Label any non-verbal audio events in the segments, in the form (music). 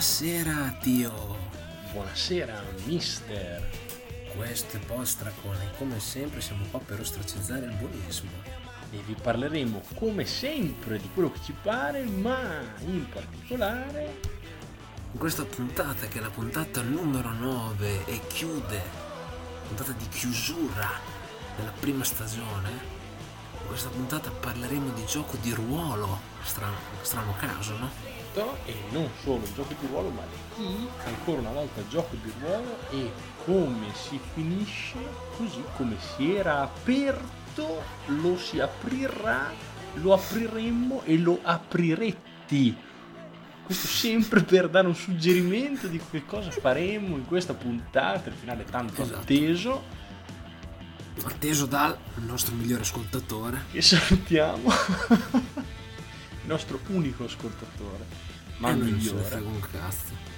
Buonasera, Tio. Buonasera, mister. Questo è Postracone e come sempre siamo qua per ostracizzare il buonismo. E vi parleremo come sempre di quello che ci pare, ma in particolare In questa puntata, che è la puntata numero 9 e chiude, puntata di chiusura della prima stagione, in questa puntata parleremo di gioco di ruolo. Strano, strano caso, no? E non solo gioco di ruolo, ma di ancora una volta gioco di ruolo e come si finisce così come si era aperto, lo si aprirà, lo apriremmo e lo apriretti. Questo sempre per dare un suggerimento di che cosa faremo in questa puntata, il finale tanto Esatto. atteso, Atteso dal nostro migliore ascoltatore. che salutiamo, (laughs) il nostro unico ascoltatore, ma e il non migliore. un cazzo.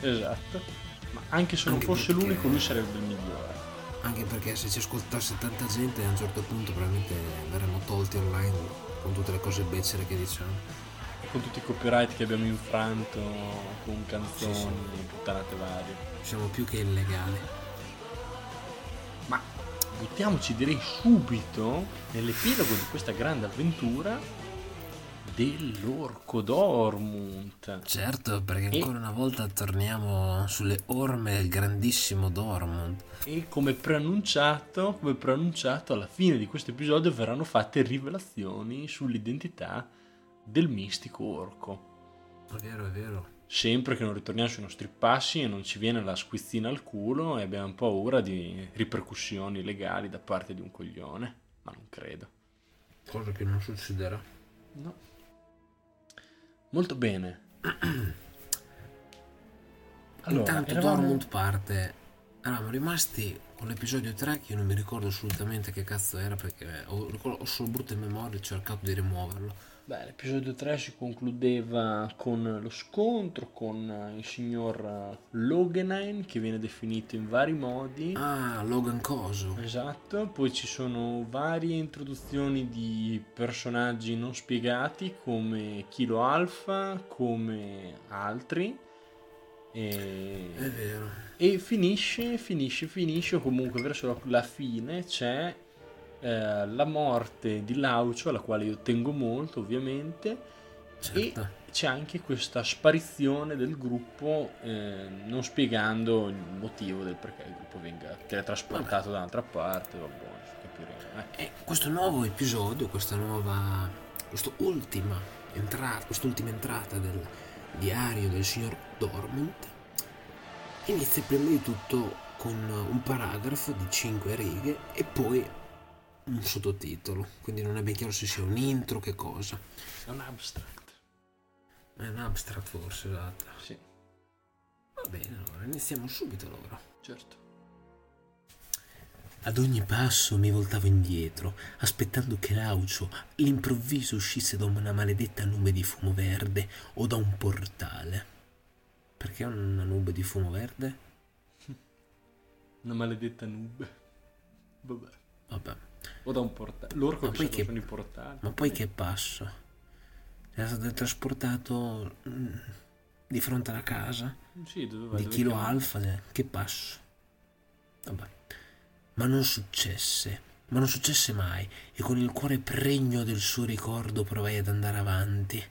Esatto. Ma anche se non Anche fosse perché- l'unico, lui sarebbe il migliore. Anche perché se ci ascoltasse tanta gente a un certo punto probabilmente verremo tolti online con tutte le cose becere che diciamo. E con tutti i copyright che abbiamo infranto con canzoni Sì, sì. puttanate varie. Siamo più che illegali. Ma buttiamoci direi subito nell'epilogo di questa grande avventura dell'Orco Dormont. Certo, perché E- ancora una volta torniamo sulle orme del grandissimo Dormont. E come preannunciato, come preannunciato, alla fine di questo episodio verranno fatte rivelazioni sull'identità del mistico orco. È vero, è vero. sempre che non ritorniamo sui nostri passi e non ci viene la squizzina al culo e abbiamo paura di ripercussioni legali da parte di un coglione, ma non credo. Cosa che non succederà. No. Molto bene. Allora, Intanto eravamo- Dormont parte. Eravamo rimasti con l'episodio 3 che io non mi ricordo assolutamente che cazzo era perché ho, ho solo brutte memorie e ho cercato di rimuoverlo. Beh, l'episodio 3 si concludeva con lo scontro con il signor Logenheim, che viene definito in vari modi. Ah, Logan Coso. Esatto, poi ci sono varie introduzioni di personaggi non spiegati come Kilo Alpha, come altri. E, È vero. e finisce, finisce, finisce, o comunque verso la, fine c'è eh, la morte di Laucio, alla quale io tengo molto ovviamente, Certo. e c'è anche questa sparizione del gruppo, eh, non spiegando il motivo del perché il gruppo venga teletrasportato da un'altra parte, va buono, capiremo. eh. E questo nuovo episodio, questa nuova, questa ultima entrata, quest'ultima entrata del diario del signor Dormont inizia prima di tutto con un paragrafo di 5 righe e poi un sottotitolo, quindi non è ben chiaro se sia un intro che cosa. È un abstract. È un abstract forse, esatto. Sì, Va bene, allora iniziamo subito allora. certo. Ad ogni passo mi voltavo indietro, aspettando che Laucio all'improvviso uscisse da una maledetta nube di fumo verde o da un portale. Perché una nube di fumo verde? (laughs) Una maledetta nube. Vabbè. Vabbè, O da un portale. L'orco Ma che poi che- sono i portali. ma poi che passo? Era stato trasportato mm, di fronte alla casa Sì, doveva di dove Kilo chiamare? Alfa, che passo? Vabbè. Ma non successe, ma non successe mai, e con il cuore pregno del suo ricordo provai ad andare avanti.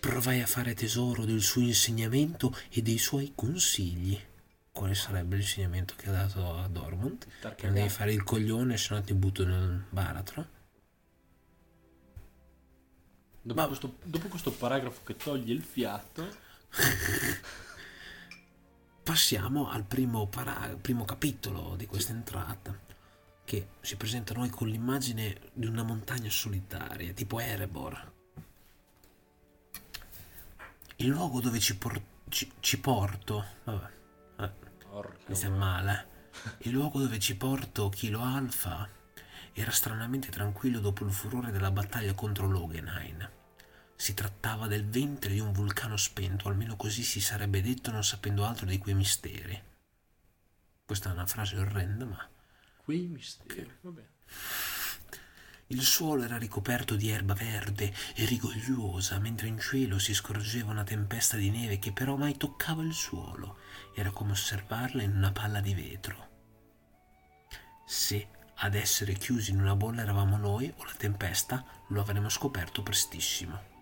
Provai a fare tesoro del suo insegnamento e dei suoi consigli. Quale sarebbe l'insegnamento che ha dato a Dormont? Che non devi fare il coglione, se no ti butto nel baratro. Dopo, Ma- questo, dopo questo paragrafo che toglie il fiato, (laughs) Passiamo al primo, para- primo capitolo di questa entrata, che si presenta a noi con l'immagine di una montagna solitaria, tipo Erebor. Il luogo dove ci, por- ci- ci porto, vabbè, eh, porca inizia male. (laughs) Il luogo dove ci porto Kilo Alpha era stranamente tranquillo dopo il furore della battaglia contro Logenheim. Si trattava del ventre di un vulcano spento, almeno così si sarebbe detto non sapendo altro di quei misteri. Questa è una frase orrenda, ma Quei misteri. Vabbè. Il suolo era ricoperto di erba verde e rigogliosa, mentre in cielo si scorgeva una tempesta di neve che però mai toccava il suolo. Era come osservarla in una palla di vetro. Se ad essere chiusi in una bolla eravamo noi o la tempesta, lo avremmo scoperto prestissimo.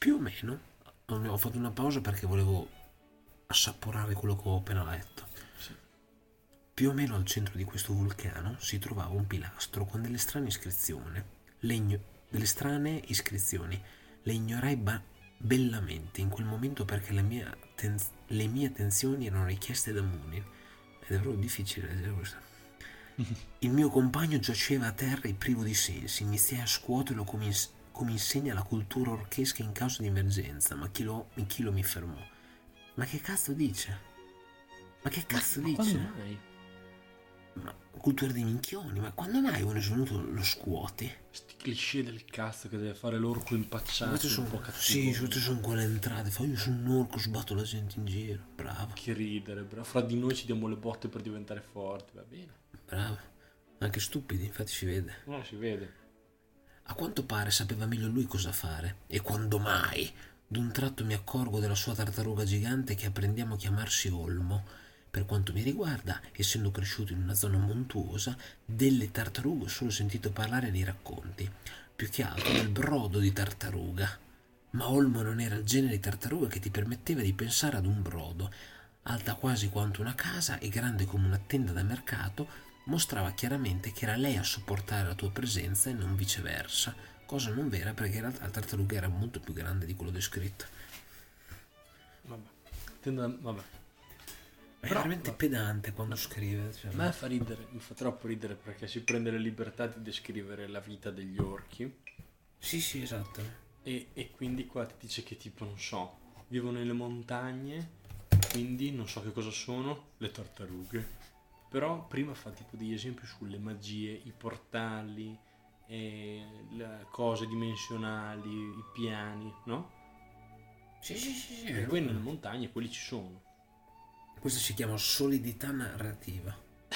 Più o meno, ho fatto una pausa perché volevo assaporare quello che ho appena letto. Più o meno al centro di questo vulcano si trovava un pilastro con delle strane iscrizioni. Legno, delle strane iscrizioni. Le ignorai ba- bellamente in quel momento perché le mie, ten- le mie attenzioni erano richieste da Moonin. Ed è proprio difficile leggere questo. (laughs) Il mio compagno giaceva a terra e privo di sensi. Iniziai a scuoterlo come, ins- come insegna la cultura orchesca in caso di emergenza, ma chi lo, chi lo mi fermò. Ma che cazzo dice? Ma che cazzo ma dice? Quando mai? Ma cultura dei minchioni, ma quando mai uno è venuto lo scuoti? Sti cliché del cazzo che deve fare l'orco impacciato, Queste un sono, po' cattivo. sì, queste sono quelle entrate. Fa io sono un orco, sbatto la gente in giro. Bravo, Che ridere, bra. Fra di noi ci diamo le botte per diventare forti, va bene. bravo. Anche stupidi, infatti si vede. No, si vede. A quanto pare sapeva meglio lui cosa fare. E quando mai? D'un tratto mi accorgo della sua tartaruga gigante che apprendiamo a chiamarsi Olmo. Per quanto mi riguarda, essendo cresciuto in una zona montuosa, delle tartarughe ho solo sentito parlare nei racconti, più che altro del brodo di tartaruga. Ma Olmo non era il genere di tartaruga che ti permetteva di pensare ad un brodo. Alta quasi quanto una casa e grande come una tenda da mercato, mostrava chiaramente che era lei a sopportare la tua presenza e non viceversa, cosa non vera perché in realtà la tartaruga era molto più grande di quello descritto. Vabbè. Tendo vabbè. È Però- veramente pedante quando scrive. cioè, A me fa ridere, mi fa troppo ridere perché si prende la libertà di descrivere la vita degli orchi Sì, sì, esatto. e, e quindi qua ti dice che tipo, non so, vivono nelle montagne, quindi non so che cosa sono, le tartarughe. Però prima fa tipo degli esempi sulle magie, i portali, e le cose dimensionali, i piani, no? Sì, sì, sì, sì. E poi nelle montagne quelli ci sono. Questo si chiama solidità narrativa. (laughs)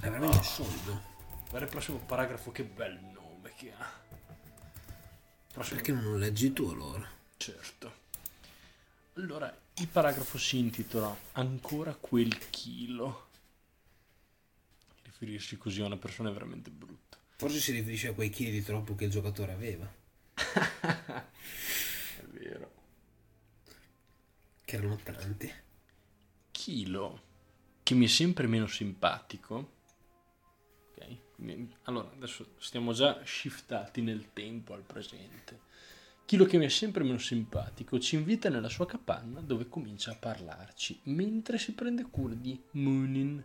È veramente solido. Guarda il prossimo paragrafo, che bel nome che ha. Prossimo Perché non lo leggi tu allora? Certo. Allora, il paragrafo si intitola Ancora quel chilo. Riferirsi così a una persona è veramente brutto. Forse si riferisce a quei chili di troppo che il giocatore aveva. (laughs) È vero. Che erano tanti. Chilo, che mi è sempre meno simpatico. Ok? Allora, adesso stiamo già shiftati nel tempo al presente. Chilo che mi è sempre meno simpatico ci invita nella sua capanna dove comincia a parlarci mentre si prende cura di Moonin.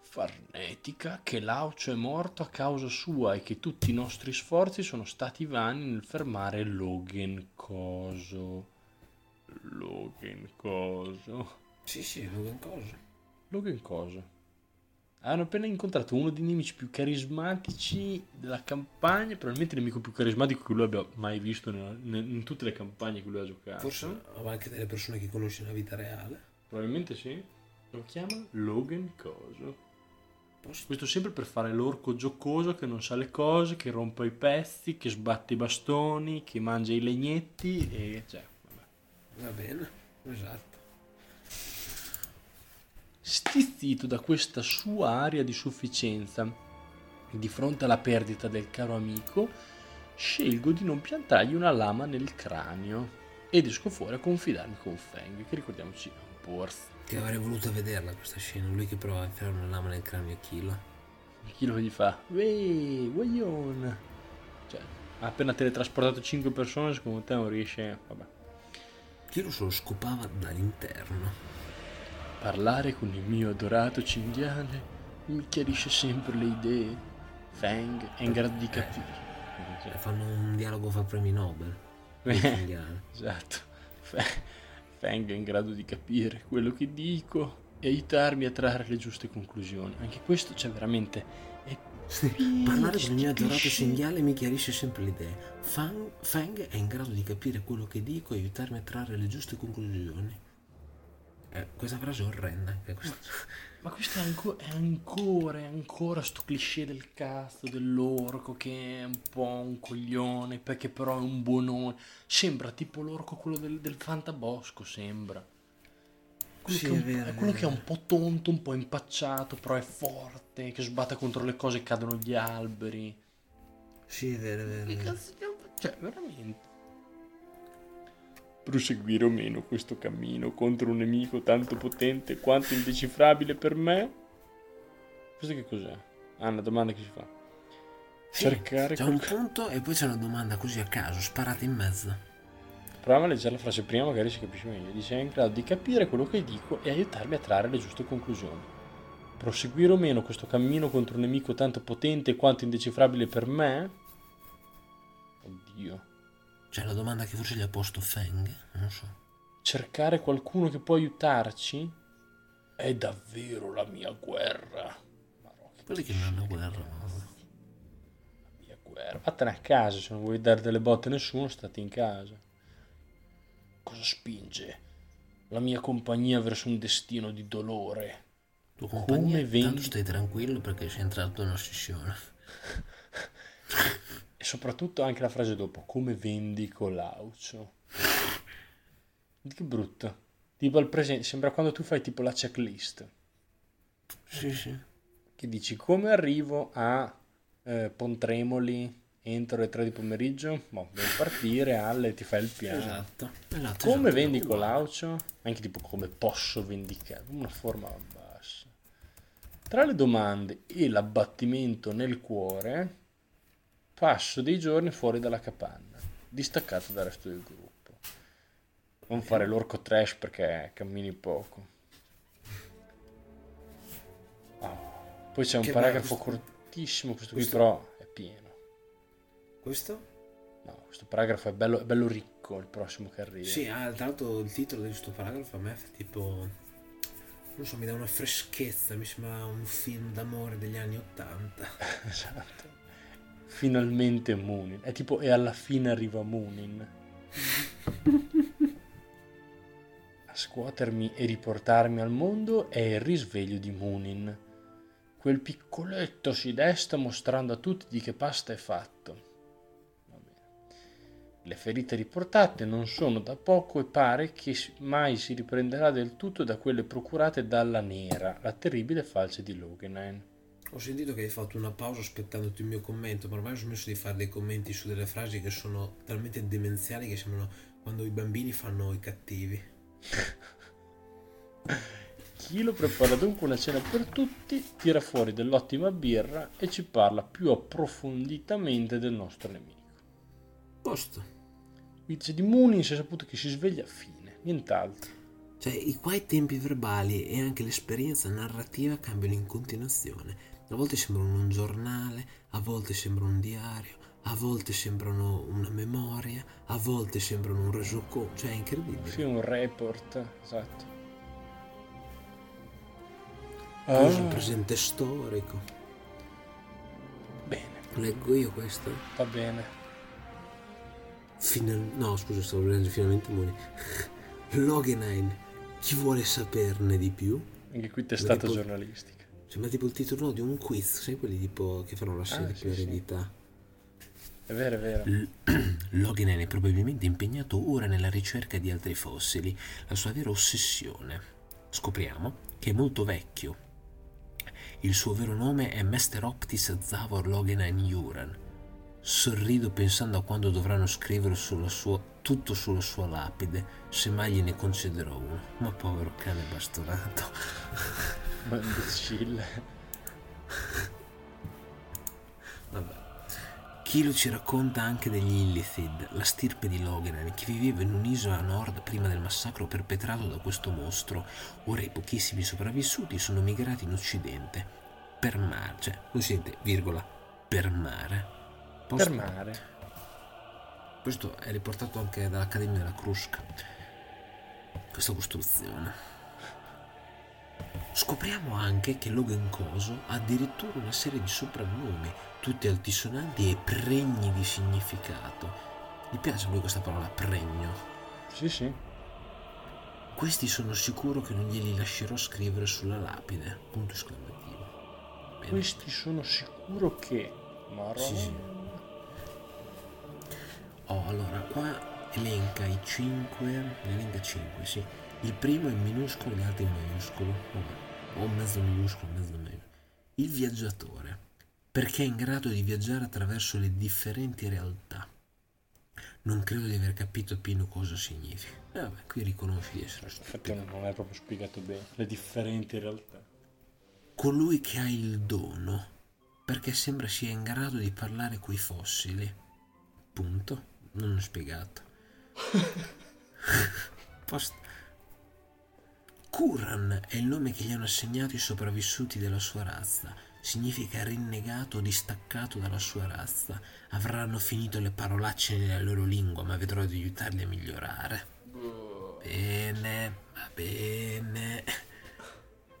Farnetica che Laucio è morto a causa sua e che tutti i nostri sforzi sono stati vani nel fermare Logan Coso. Logan Coso. Sì, sì, Logan cosa? Logan Coso. Hanno appena incontrato uno dei nemici più carismatici della campagna, probabilmente il nemico più carismatico che lui abbia mai visto nella- ne- in tutte le campagne che lui ha giocato. Forse aveva anche delle persone che conosce nella vita reale. Probabilmente sì. Lo chiama Logan Coso. Posso- Questo sempre per fare l'orco giocoso che non sa le cose, che rompe i pezzi, che sbatte i bastoni, che mangia i legnetti e cioè, vabbè. Va bene, esatto. Stizzito da questa sua aria di sufficienza di fronte alla perdita del caro amico, scelgo di non piantargli una lama nel cranio ed esco fuori a confidarmi con Feng, che ricordiamoci è un Porth. Che avrei voluto vederla questa scena. Lui che prova a infilare una lama nel cranio a Kilo. Chi lo gli fa? Wey, guaglione! Cioè, ha appena teletrasportato 5 persone, secondo te non riesce... Vabbè. Kilo se lo scopava dall'interno. Parlare con il mio adorato cinghiale mi chiarisce sempre le idee. Feng è in grado di capire. E fanno un dialogo fra premi Nobel. (laughs) Esatto. Fe- Feng è in grado di capire quello che dico e aiutarmi a trarre le giuste conclusioni. Anche questo, cioè, veramente. È Parlare con il mio adorato cinghiale mi chiarisce sempre le idee. Fang, Fang è in grado di capire quello che dico e aiutarmi a trarre le giuste conclusioni. Eh, questa frase è orrenda. È questa. (laughs) Ma questo è, anco- è ancora, è ancora sto cliché del cazzo dell'orco che è un po' un coglione, perché però è un buonone. Sembra tipo l'orco quello del, del Fantabosco, sembra. Quello Sì, che è, un- è vero, è quello vero. che è un po' tonto, un po' impacciato, però è forte, che sbatta contro le cose e cadono gli alberi. Sì, è vero, è vero. Che cazzo Cioè, veramente. Proseguire o meno questo cammino contro un nemico tanto potente quanto indecifrabile per me? Questo che cos'è? Ah, una domanda che si fa. Sì, Cercare C'è un qualcosa. punto e poi c'è una domanda così a caso, sparata in mezzo. Proviamo a leggere la frase prima, magari si capisce meglio. Dice: È in grado di capire quello che dico e aiutarmi a trarre le giuste conclusioni. Proseguire o meno questo cammino contro un nemico tanto potente quanto indecifrabile per me? Oddio. C'è la domanda che forse gli ha posto Feng, non so. cercare qualcuno che può aiutarci è davvero la mia guerra. Quelli che non hanno guerra. no? la mia guerra. Vattene a casa, se non vuoi dare delle botte a nessuno, state in casa. Cosa spinge la mia compagnia verso un destino di dolore? Tuo compagno, vendi- tanto stai tranquillo perché sei entrato in una scissione. (laughs) E soprattutto anche la frase dopo, come vendico l'aucio. (laughs) Che brutto. Tipo al presente, sembra quando tu fai tipo la checklist. Sì, sì. che dici come arrivo a eh, Pontremoli entro le 3 di pomeriggio? Boh, devo partire alle ti fai il piano. Esatto. esatto Come esatto. vendico l'aucio? Anche tipo come posso vendicare? Una forma bassa. Tra le domande e l'abbattimento nel cuore, passo dei giorni fuori dalla capanna, distaccato dal resto del gruppo. Non fare l'orco trash perché cammini poco. Ah, Poi c'è un Che paragrafo bello, questo- cortissimo, questo qui però è pieno. Questo? No, questo paragrafo è bello, è bello ricco, il prossimo che arriva. Sì, ah, tra l'altro il titolo di questo paragrafo a me fa tipo... Non so, mi dà una freschezza, mi sembra un film d'amore degli anni Ottanta. (laughs) Esatto. Finalmente Munin. È tipo, e alla fine arriva Munin. (laughs) A scuotermi e riportarmi al mondo è il risveglio di Munin. Quel piccoletto si desta mostrando a tutti di che pasta è fatto. Le ferite riportate non sono da poco e pare che mai si riprenderà del tutto da quelle procurate dalla Nera, la terribile falce di Logenheim. Ho sentito che hai fatto una pausa aspettandoti il mio commento, ma ormai ho smesso di fare dei commenti su delle frasi che sono talmente demenziali che sembrano quando i bambini fanno i cattivi. (laughs) Chi lo prepara dunque una cena per tutti, tira fuori dell'ottima birra e ci parla più approfonditamente del nostro nemico. Posto. Dice di Munin si è saputo che si sveglia a fine, nient'altro. Cioè, i qua i tempi verbali e anche l'esperienza narrativa cambiano in continuazione. A volte sembrano un giornale, a volte sembrano un diario, a volte sembrano una memoria, a volte sembrano un resoconto. Cioè, è incredibile. Sì, un report, esatto. Ah, presente storico. bene, Leggo io questo? va bene. Final... No, scusa, stavo leggendo finalmente Moni. (laughs) Logenheim, chi vuole saperne di più? Anche qui testata Tipo- giornalistica. Sembra tipo il titolo di un quiz, sai quelli tipo che fanno la Ah, sì, per sì. eredità. È vero, è vero. L- (clears throat) Logan è probabilmente impegnato ora nella ricerca di altri fossili, la sua vera ossessione. Scopriamo che è molto vecchio. Il suo vero nome è Mester Optis Zavor Logenan Uran. Sorrido pensando a quando dovranno scrivere sulla sua- tutto sulla sua lapide, se mai gliene concederò uno. Ma povero cane bastonato. Ma imbecille. Vabbè. Kilo ci racconta anche degli Illithid, la stirpe di Logenan, che viveva in un'isola a nord prima del massacro perpetrato da questo mostro. Ora i pochissimi sopravvissuti sono migrati in occidente. Per mare, cioè, occidente, virgola, per mare. Posto- Per mare. Questo è riportato anche dall'Accademia della Crusca. Questa costruzione. Scopriamo anche che Logan Coso ha addirittura una serie di soprannomi, tutti altisonanti e pregni di significato. Gli piace a lui questa parola pregno. Sì, sì. Questi sono sicuro che non glieli lascerò scrivere sulla lapide. Punto esclamativo. Bene. Questi sono sicuro che... Marò... Sì, sì. Oh, allora, qua elenca i 5, ne elenca 5, sì. Il primo è in minuscolo, gli altri in maiuscolo. Vabbè, o mezzo minuscolo, mezzo maiuscolo. Il viaggiatore, perché è in grado di viaggiare attraverso le differenti realtà. Non credo di aver capito pieno cosa significa. Eh, vabbè, qui riconosci di essere stupido. Effettivamente non è proprio spiegato bene. Le differenti realtà. Colui che ha il dono, perché sembra sia in grado di parlare coi fossili. Punto. Non ho spiegato. (laughs) Post- Kuran è il nome che gli hanno assegnato i sopravvissuti della sua razza. Significa rinnegato o distaccato dalla sua razza. Avranno finito le parolacce nella loro lingua, ma vedrò di aiutarli a migliorare. Bene, va bene.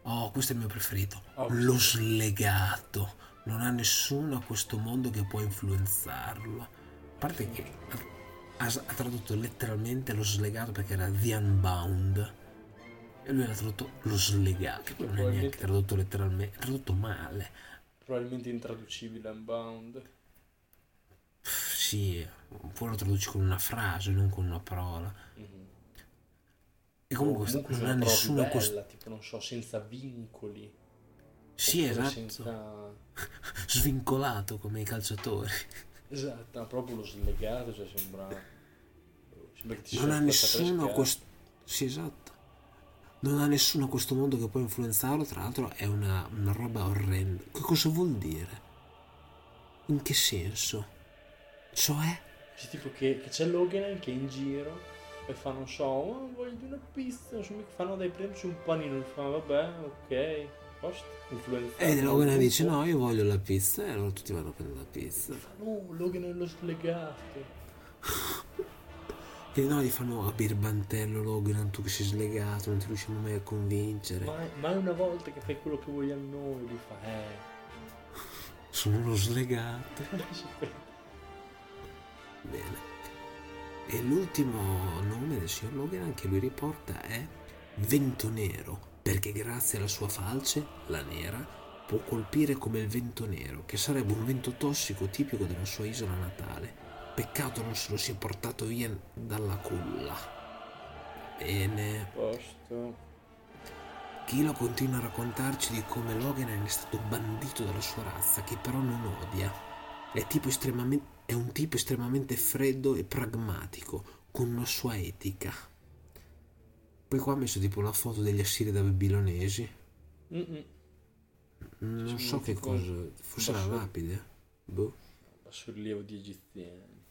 Oh, questo è il mio preferito. Oh, Lo slegato. Non ha nessuno a questo mondo che può influenzarlo. A parte che ha, ha tradotto letteralmente lo slegato perché era The Unbound. E lui l'ha tradotto lo slegato, che poi non è neanche tradotto letteralmente, è tradotto male. Probabilmente intraducibile Unbound. Sì, poi lo traduci con una frase, non con una parola. Mhm. E comunque, comunque non ha proprio nessuno a questo... bella, tipo non so, senza vincoli. Sì, esatto. Senza... (laughs) Svincolato come i calciatori. Esatto, proprio lo slegato, cioè sembra... Sembra che ti Non ha nessuno questo... Sì, esatto. Non ha nessuno a questo mondo che può influenzarlo, tra l'altro è una, una roba orrenda. Che cosa vuol dire? In che senso? Cioè? C'è tipo che, che c'è Logan che è in giro e fa, non so, oh, voglio una pizza, non so mica, fanno dai prendersi un panino, e fa, vabbè, ok, posto, influenza. E Logan dice no, io voglio la pizza e allora tutti vanno a prendere la pizza. No, Logan è lo slegato. E no, gli fanno a birbantello Logan, tu che sei slegato, non ti riusciamo mai a convincere. Mai, mai una volta che fai quello che vogliamo noi, lui fa, eh. Sono lo slegato. (laughs) Bene. E l'ultimo nome del signor Logan, anche lui riporta, è Vento Nero, perché grazie alla sua falce, la nera, può colpire come il vento nero, che sarebbe un vento tossico tipico della sua isola natale. Peccato non se lo sia portato via dalla culla. Bene. Posto. Kilo continua a raccontarci di come Logan è stato bandito dalla sua razza, che però non odia. È, è un tipo estremamente freddo e pragmatico, con una sua etica. Poi qua ha messo tipo la foto degli assiri da babilonesi. Mm-mm. Non so che cosa. Forse la lapide? Boh. Bassorilievo di egiziani.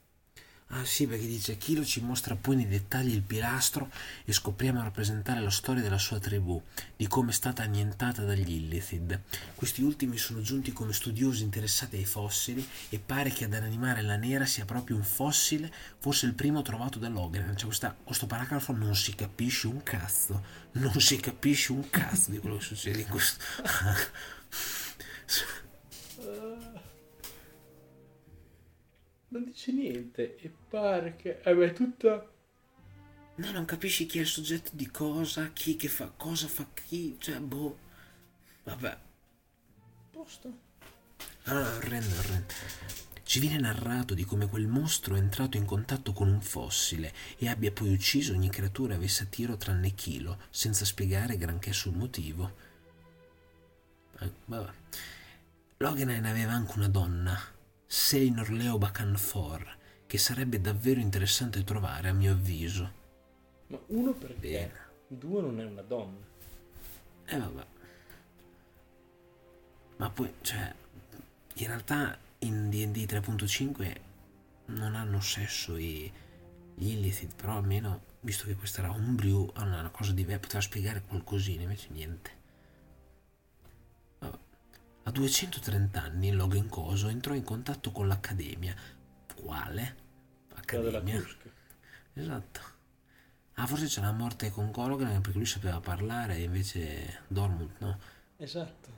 Ah sì, perché dice Kilo ci mostra poi nei dettagli il pilastro e scopriamo a rappresentare la storia della sua tribù, di come è stata annientata dagli Illithid. Questi ultimi sono giunti come studiosi interessati ai fossili e pare che ad animare la nera sia proprio un fossile, forse il primo trovato da Logan. Cioè questa, questo paragrafo non si capisce un cazzo, non si capisce un cazzo di quello che succede in questo... (laughs) Non dice niente e pare che... Eh beh, è tutta... No, non capisci chi è il soggetto di cosa, chi che fa cosa fa chi, cioè boh. Vabbè. Posto. Allora, orrendo, orrendo. Ci viene narrato di come quel mostro è entrato in contatto con un fossile e abbia poi ucciso ogni creatura avesse a tiro tranne Kilo, senza spiegare granché sul motivo. Eh, vabbè. Logan aveva anche una donna, Selinor Leo Bacanfor, che sarebbe davvero interessante trovare a mio avviso. Ma uno perché? Bene. Due non è una donna. E vabbè. Ma poi, cioè, in realtà in D&D 3.5 non hanno sesso i, gli Illithid, però almeno, visto che questa era un brew, una cosa diversa, poteva spiegare qualcosina, invece niente. A 230 anni Logan Coso entrò in contatto con l'Accademia. Quale? Accademia? Esatto. Ah, forse c'è la morte con Cologan perché lui sapeva parlare e invece Dormund no. Esatto.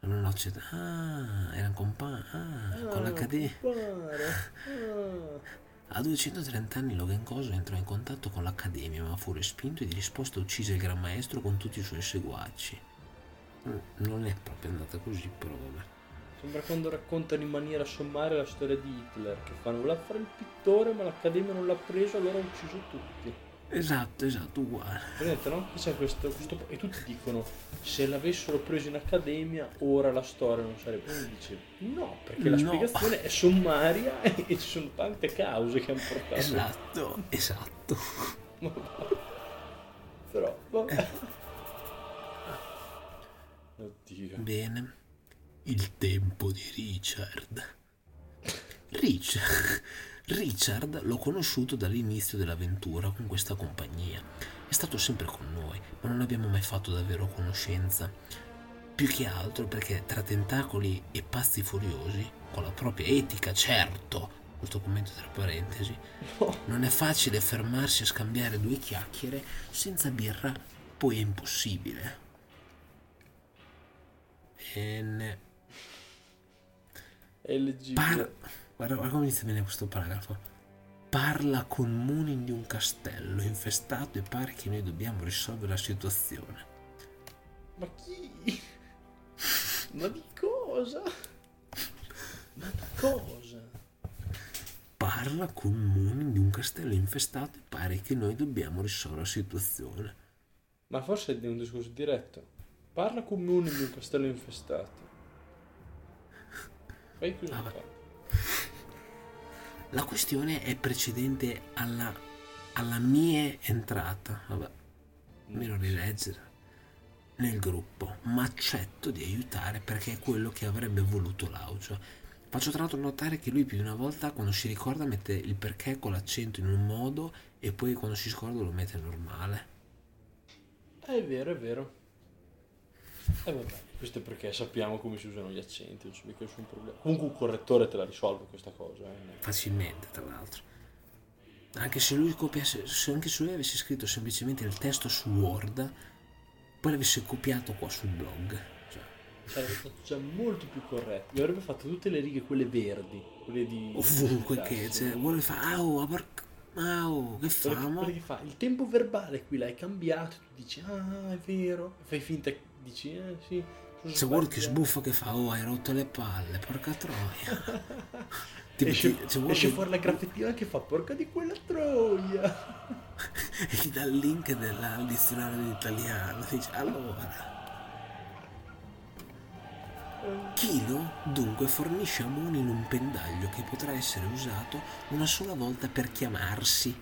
Allora no, c'è... Ah, erano compagni. Ah, con l'Accademia. Ah. A A 230 anni Logan Coso entrò in contatto con l'Accademia, ma fu respinto e di risposta uccise il Gran Maestro con tutti i suoi seguaci. Mm, Non è proprio andata così, però vabbè. Sembra quando raccontano in maniera sommaria la storia di Hitler, che fanno voleva fare il pittore ma l'Accademia non l'ha preso, allora ha ucciso tutti. Esatto, esatto, uguale. Vedete, no? Questo, questo- e tutti dicono se l'avessero preso in accademia ora la storia non sarebbe. Uno dice no, perché la No. spiegazione è sommaria (laughs) e ci sono tante cause che hanno portato. Esatto, esatto. (laughs) Però, vabbè. Oddio. Bene, il tempo di Richard. Rich- Richard l'ho conosciuto dall'inizio dell'avventura con questa compagnia. È stato sempre con noi, ma non abbiamo mai fatto davvero conoscenza. Più che altro perché tra tentacoli e pazzi furiosi, con la propria etica, certo, questo commento tra parentesi, (laughs) non è facile fermarsi a scambiare due chiacchiere senza birra, poi è impossibile. È leggibile. Par- guarda, guarda come inizia bene questo paragrafo. Parla con Munin di un castello infestato e pare che noi dobbiamo risolvere la situazione. Ma chi? Ma di cosa? Ma di cosa? Parla con Munin di un castello infestato e pare che noi dobbiamo risolvere la situazione. Ma forse è un discorso diretto. Parla con uno in un castello infestato. Fai cosa Vabbè. fa? La questione è precedente alla, alla mia entrata. Vabbè, me lo rileggere. Nel gruppo, ma accetto di aiutare perché è quello che avrebbe voluto Laucio. Faccio tra l'altro notare che lui più di una volta quando si ricorda mette il perché con l'accento in un modo e poi quando si scorda lo mette normale. È vero, è vero. E vabbè, questo è perché sappiamo come si usano gli accenti, non c'è mica nessun problema. Comunque un correttore te la risolve questa cosa, eh. Facilmente, tra l'altro. Anche se lui copiasse, se anche se lui avesse scritto semplicemente il testo su Word, poi l'avesse copiato qua sul blog. Cioè, Sarebbe stato già molto più corretto. Mi avrebbe fatto tutte le righe, quelle verdi, quelle di... ovunque che, cioè, vuole fare, au, porca- au, che famo? che fa, il tempo verbale qui l'hai cambiato, tu dici, ah, è vero, e fai finta che dici, eh sì. C'è Word che sbuffa che fa, oh hai rotto le palle, porca troia. (laughs) Tipo, esce, ti- Word esce che- fuori la graffettina che fa porca di quella troia. e (laughs) gli dà il link del dizionario dell'italiano. Dice, allora... Kilo dunque fornisce a Munin un pendaglio che potrà essere usato una sola volta per chiamarsi.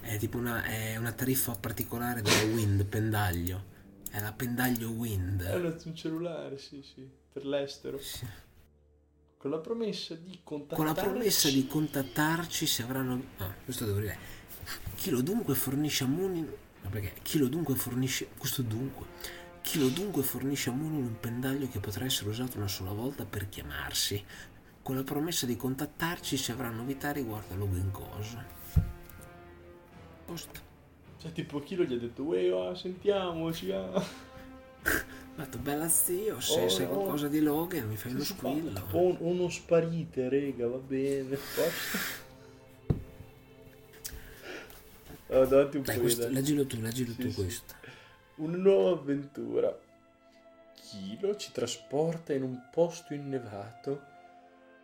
È tipo una, è una tariffa particolare della Wind, pendaglio. È la pendaglio È Wind. una- un cellulare, sì, sì, per l'estero. Con la promessa di contattarci. Con la promessa di contattarci se avranno... Ah, questo devo dire. Chilo dunque fornisce a Munin... Ma perché? Chilo dunque fornisce... Questo dunque... Chilo dunque fornisce a Munin un pendaglio che potrà essere usato una sola volta per chiamarsi. Con la promessa di contattarci se avranno novità riguardo a Logan Cosa. Posto. Cioè, tipo, Chilo gli ha detto, uè, ah, sentiamoci, ah. Detto, bella zio, se Oh, sai no. qualcosa di Logan mi fai uno squillo. O, o non sparite, rega, va bene. Oh, (laughs) davanti un Dai, po' questo, leggilo tu, leggilo Sì, tu sì. questo. Una nuova avventura. Chilo ci trasporta in un posto innevato.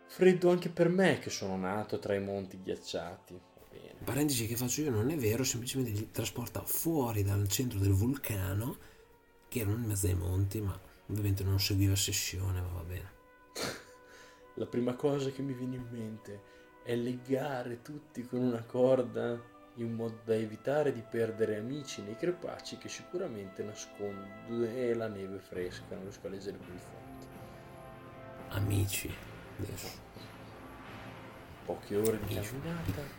Freddo anche per me che sono nato tra i monti ghiacciati. Bene. Parentesi che faccio io non è vero, semplicemente li trasporta fuori dal centro del vulcano, che erano in mezzo ai monti, ma ovviamente non seguiva sessione, ma va bene. La prima cosa che mi viene in mente è legare tutti con una corda in modo da evitare di perdere amici nei crepacci che sicuramente nasconde la neve fresca, non riesco a leggere più il fonte. Amici, adesso. Poche ore di camminata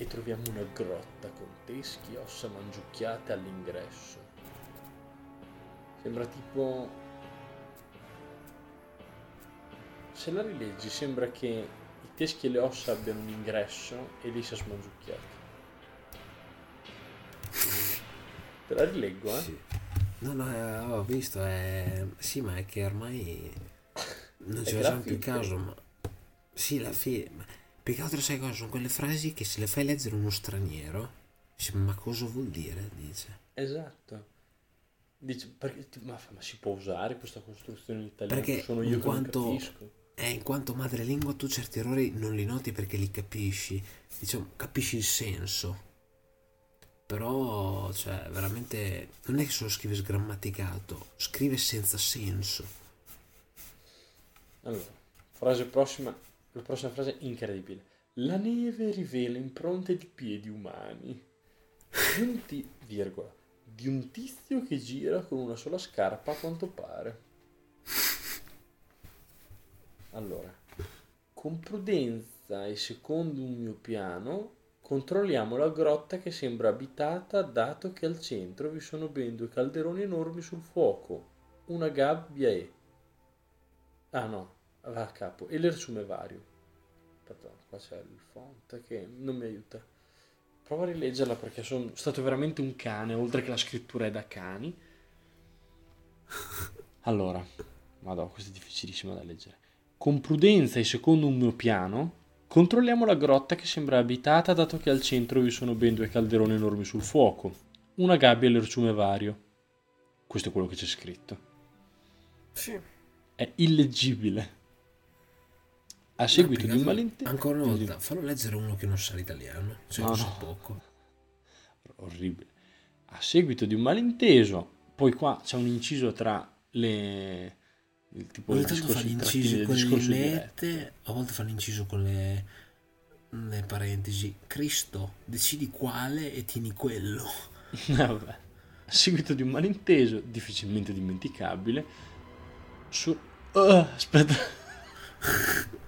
e troviamo una grotta con teschi e ossa mangiucchiate all'ingresso. Sembra tipo... Se la rileggi sembra che i teschi e le ossa abbiano un ingresso e lì sia smangiucchiato. Te la rileggo, eh? Sì. No, no, eh, ho visto, è... sì, ma è che ormai non (laughs) È ci facciamo più caso, ma... Sì, la fine... Più che altro sai cosa? Sono quelle frasi che se le fai leggere uno straniero, dice, ma cosa vuol dire? Dice. Esatto. Dice, perché, ma, ma si può usare questa costruzione in italiano? Perché Sono io in quanto, eh, in quanto madrelingua tu certi errori non li noti perché li capisci, diciamo, capisci il senso. Però, cioè, veramente, non è che solo scrive sgrammaticato, scrive senza senso. Allora, frase prossima, la prossima frase è incredibile. La neve rivela impronte di piedi umani. Di virgola, di un tizio che gira con una sola scarpa a quanto pare. Allora, con prudenza e secondo un mio piano, controlliamo la grotta che sembra abitata dato che al centro vi sono ben due calderoni enormi sul fuoco, una gabbia e... Ah no, va a capo, e l'ersume vario. Aspetta, qua c'è il font che non mi aiuta. Prova a rileggerla perché sono stato veramente un cane, oltre che la scrittura è da cani. Allora, madò, questo è difficilissimo da leggere. Con prudenza e secondo un mio piano, controlliamo la grotta che sembra abitata dato che al centro vi sono ben due calderoni enormi sul fuoco, una gabbia e l'erciume vario. Questo è quello che c'è scritto. Sì. È illeggibile. A seguito di un malinteso... Ancora una volta, fallo leggere uno che non sa l'italiano, cioè No, no. poco. orribile. A seguito di un malinteso, poi qua c'è un inciso tra le il tipo Ogni tanto fa l'inciso con le lineette, a volte fa l'inciso con le, le parentesi. Cristo, decidi quale e tieni quello. (laughs) Vabbè. A seguito di un malinteso difficilmente dimenticabile, su... Ah, aspetta. (laughs)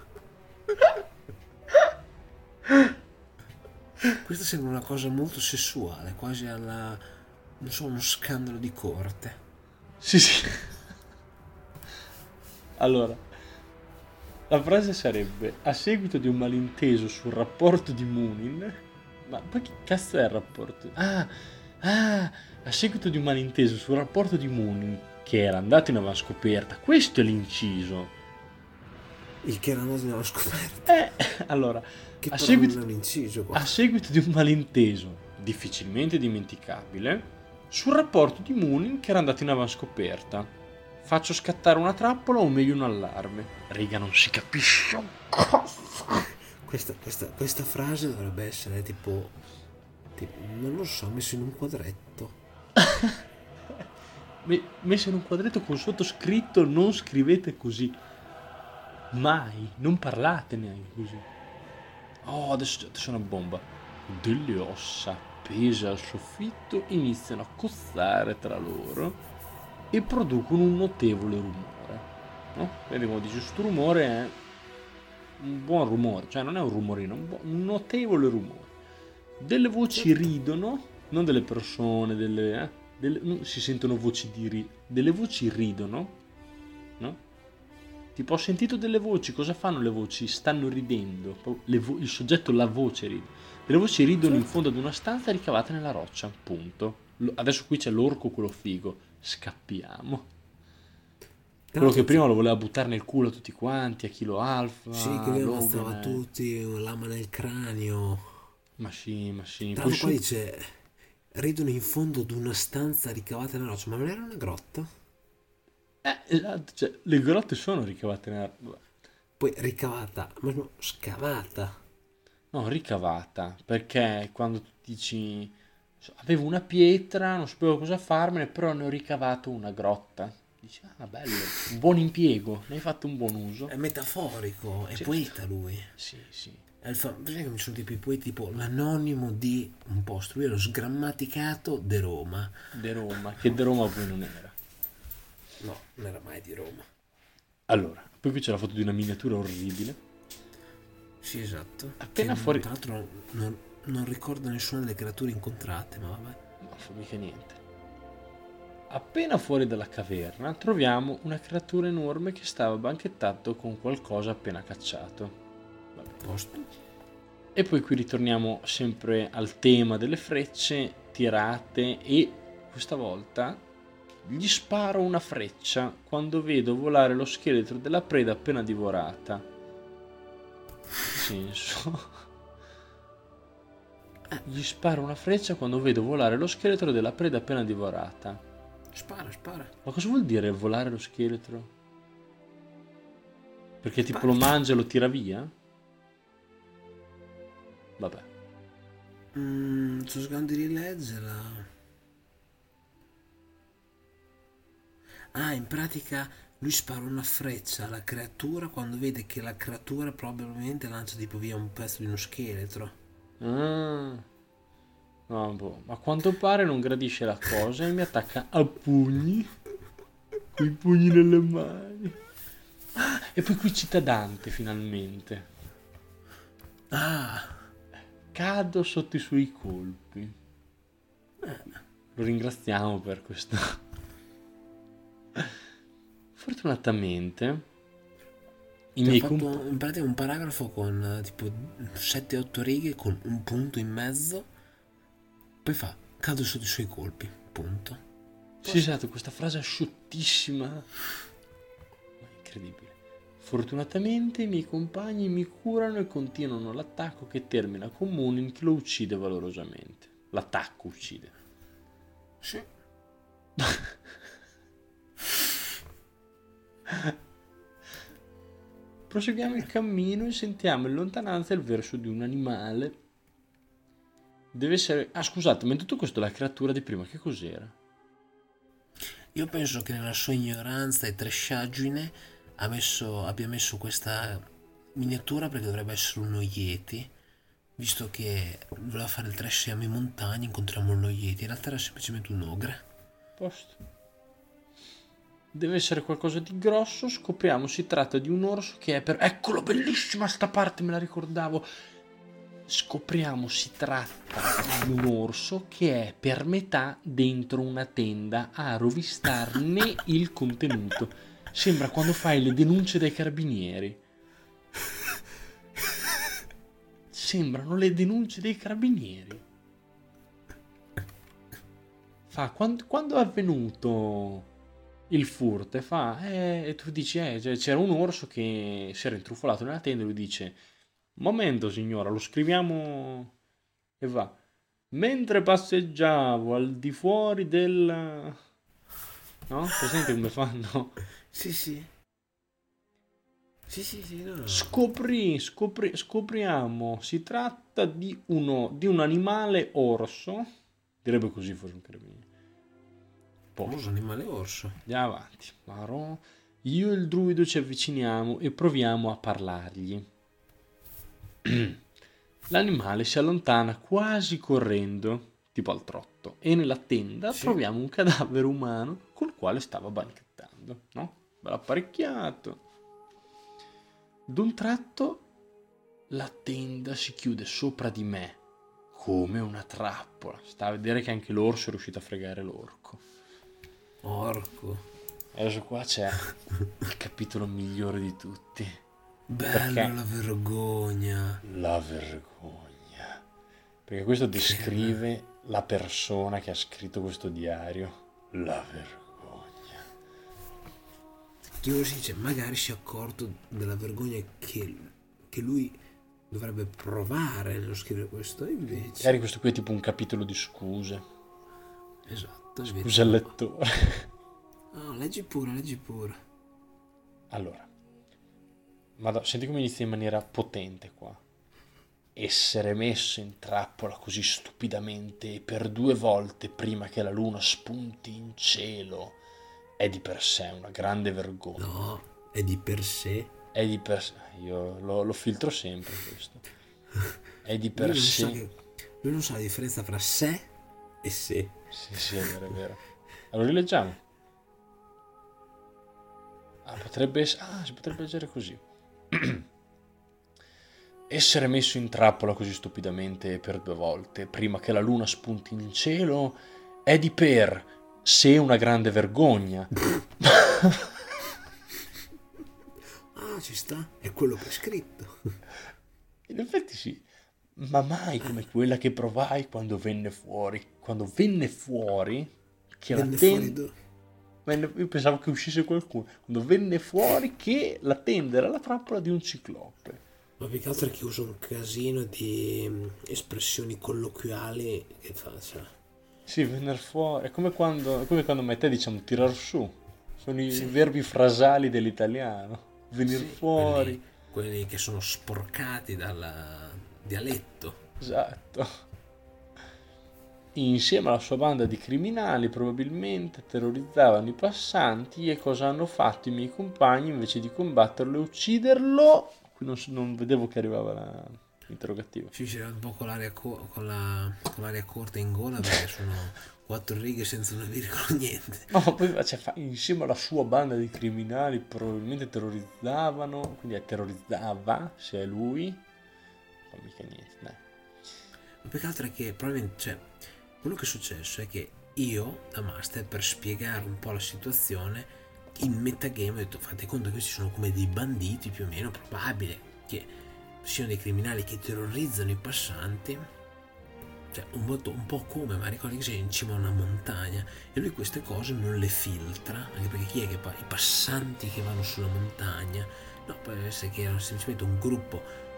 Questa sembra una cosa molto sessuale, quasi alla, non so, uno scandalo di corte. Sì, sì. Allora, la frase sarebbe: A seguito di un malinteso sul rapporto di Munin. Ma poi che cazzo è il rapporto? Ah, ah, a seguito di un malinteso sul rapporto di Munin che era andato in avanscoperta. Questo è l'inciso. Il che era andato nella scoperta. Eh, allora, Che a seguito, inciso qua. a seguito di un malinteso difficilmente dimenticabile sul rapporto di Munin che era andato in avanscoperta. Faccio scattare una trappola o meglio un allarme. Riga, non si capisce un cazzo. Questa, questa, questa frase dovrebbe essere tipo, tipo, non lo so, messo in un quadretto. (laughs) Me- messo in un quadretto con sottoscritto non scrivete così. Mai, non parlate neanche così. Oh, adesso, adesso è una bomba. Delle ossa appese al soffitto iniziano a cozzare tra loro e producono un notevole rumore. No? Vedi come dice, questo rumore è un buon rumore, cioè non è un rumorino, un, buon- un notevole rumore. Delle voci ridono, non delle persone, delle, eh, delle- non si sentono voci di ri- delle voci ridono, no? Tipo ho sentito delle voci, cosa fanno le voci? Stanno ridendo, le vo- il soggetto, la voce ride. Delle voci ridono in fondo ad una stanza ricavata nella roccia, punto. Lo- adesso qui c'è l'orco, quello figo, scappiamo. Quello che prima lo voleva buttare nel culo a tutti quanti, a Kilo Alpha, Sì, che lui Logan, ammazzava eh. tutti, una lama nel cranio. Ma sì, ma sì. Tra Poi qua su- dice, ridono in fondo ad una stanza ricavata nella roccia, ma non era una grotta? Eh, cioè, le grotte sono ricavate nella... Poi ricavata, ma no, scavata. No, ricavata, perché quando tu dici avevo una pietra, non sapevo cosa farmene, però ne ho ricavato una grotta. Dici, ah, bello, un buon impiego, ne hai fatto un buon uso. È metaforico, è Sì. poeta lui. Sì, sì. È il fa- perché mi sono tipo i poeti tipo l'anonimo di un posto, lui è lo sgrammaticato di Roma. De Roma, che de Roma poi non era. No, non era mai di Roma. Allora, poi qui c'è la foto di una miniatura orribile. Sì, esatto. Appena Che, fuori- Tra l'altro non, non ricordo nessuna delle creature incontrate, ma vabbè. Non fa mica niente. Appena fuori dalla caverna troviamo una creatura enorme che stava banchettando con qualcosa appena cacciato. Vabbè. Posto. E poi qui ritorniamo sempre al tema delle frecce tirate e questa volta gli sparo una freccia quando vedo volare lo scheletro della preda appena divorata. senso? Gli sparo una freccia quando vedo volare lo scheletro della preda appena divorata. Spara, spara. Ma cosa vuol dire volare lo scheletro? Perché tipo lo mangia e lo tira via? Vabbè. Mm, sto cercando di rileggerla. Ah, in pratica lui spara una freccia alla creatura quando vede che la creatura probabilmente lancia tipo via un pezzo di uno scheletro. Ah. No, boh. Ma a quanto pare non gradisce la cosa e mi attacca a pugni. Con i pugni nelle mani. Ah, e poi qui cita Dante finalmente. Ah, Cado sotto i suoi colpi. Lo ringraziamo per questo. Fortunatamente, i miei fatto comp- in pratica un paragrafo con eh, tipo 7-8 righe con un punto in mezzo. Poi fa cado sotto i suoi colpi. Punto. Sì, esatto, questa frase asciuttissima. Ma Incredibile. Fortunatamente i miei compagni mi curano e continuano l'attacco che termina con Moonin che lo uccide valorosamente. L'attacco uccide. Sì. Proseguiamo il cammino e sentiamo in lontananza il verso di un animale. Deve essere... Ah, scusate, ma in tutto questo la creatura di prima che cos'era? Io penso che nella sua ignoranza e tresciaggine messo- abbia messo questa miniatura perché dovrebbe essere uno Yeti. Visto che voleva fare il trash siamo in montagna, incontriamo uno Yeti. In realtà era semplicemente un ogre. Posto. Deve essere qualcosa di grosso. Scopriamo si tratta di un orso che è per. Eccolo, bellissima sta parte, me la ricordavo. Scopriamo si tratta di un orso che è per metà dentro una tenda a rovistarne il contenuto. Sembra quando fai le denunce dai carabinieri. Sembrano le denunce dei carabinieri. Fa, quando, quando è avvenuto il furto? E fa, eh, e tu dici, eh, cioè, c'era un orso che si era intrufolato nella tenda e lui dice, momento signora, lo scriviamo e va. Mentre passeggiavo al di fuori del... No? Presente come fanno? Sì, sì. Sì, sì, sì, no, no. Scoprì, scopri- scopriamo, si tratta di, uno, di un animale orso, direbbe così fosse un carabiniere. Famoso animale orso. andiamo avanti. Marò. Io e il druido ci avviciniamo e proviamo a parlargli. (clears throat) L'animale si allontana quasi correndo, tipo al trotto, e nella tenda Sì. troviamo un cadavere umano col quale stava banchettando, no? Bello apparecchiato. D'un tratto la tenda si chiude sopra di me come una trappola. Sta a vedere che anche l'orso è riuscito a fregare l'orco. Orco. E adesso qua c'è il capitolo migliore di tutti. Bello Perché? la vergogna. La vergogna. Perché questo descrive la persona che ha scritto questo diario. La vergogna. Dio si dice, magari si è accorto della vergogna che, che lui dovrebbe provare nello scrivere questo, invece... Magari questo qui è tipo un capitolo di scuse. Esatto, sveglia. Scusa al lettore. No, leggi pure, leggi pure. Allora, Madonna, senti come inizia in maniera potente qua. Essere messo in trappola così stupidamente e per due volte prima che la luna spunti in cielo è di per sé una grande vergogna. No, è di per sé. È di per sé. Io lo, lo filtro sempre questo. È di Lui per sa sé. che- lui non sa la differenza tra sé e sé. Sì, sì, è vero, è vero. Allora rileggiamo. Ah, potrebbe essere... Ah, si potrebbe leggere così. (clears throat) Essere messo in trappola così stupidamente per due volte, prima che la luna spunti in cielo, è di per sé una grande vergogna. (laughs) Ah, ci sta, è quello che è scritto. In effetti sì, ma mai come quella che provai quando venne fuori. Quando venne fuori, che la Venne tenda... fuori do- Venne- Io pensavo che uscisse qualcuno. Quando venne fuori che la tenda era la trappola di un ciclope. Ma più che altro è che usa un casino di mm, espressioni colloquiali che fa, cioè. Sì, venire fuori. È come quando, è come quando me e te diciamo tirar su. Sono i verbi frasali dell'italiano. Venire Sì, fuori. Quelli, quelli che sono sporcati dal dialetto. Esatto. Insieme alla sua banda di criminali probabilmente terrorizzavano i passanti e cosa hanno fatto i miei compagni invece di combatterlo e ucciderlo? Qui non, non vedevo che arrivava la- l'interrogativo. Sì, c'era un po' con l'aria, co- con la- con l'aria corta in gola perché sono quattro righe senza una virgola (laughs) niente. No, ma poi cioè, fa- insieme alla sua banda di criminali probabilmente terrorizzavano, quindi è terrorizzava se è lui. Non mica niente, dai. Ma più che altro è che probabilmente, cioè, quello che è successo è che io, da master, per spiegare un po' la situazione, in metagame ho detto, fate conto che questi sono come dei banditi più o meno, probabile che siano dei criminali che terrorizzano i passanti, cioè un, po'- un po' come, ma ricordi che sei in cima a una montagna e lui queste cose non le filtra, anche perché chi è che pa- i passanti che vanno sulla montagna, no, può essere che erano semplicemente un gruppo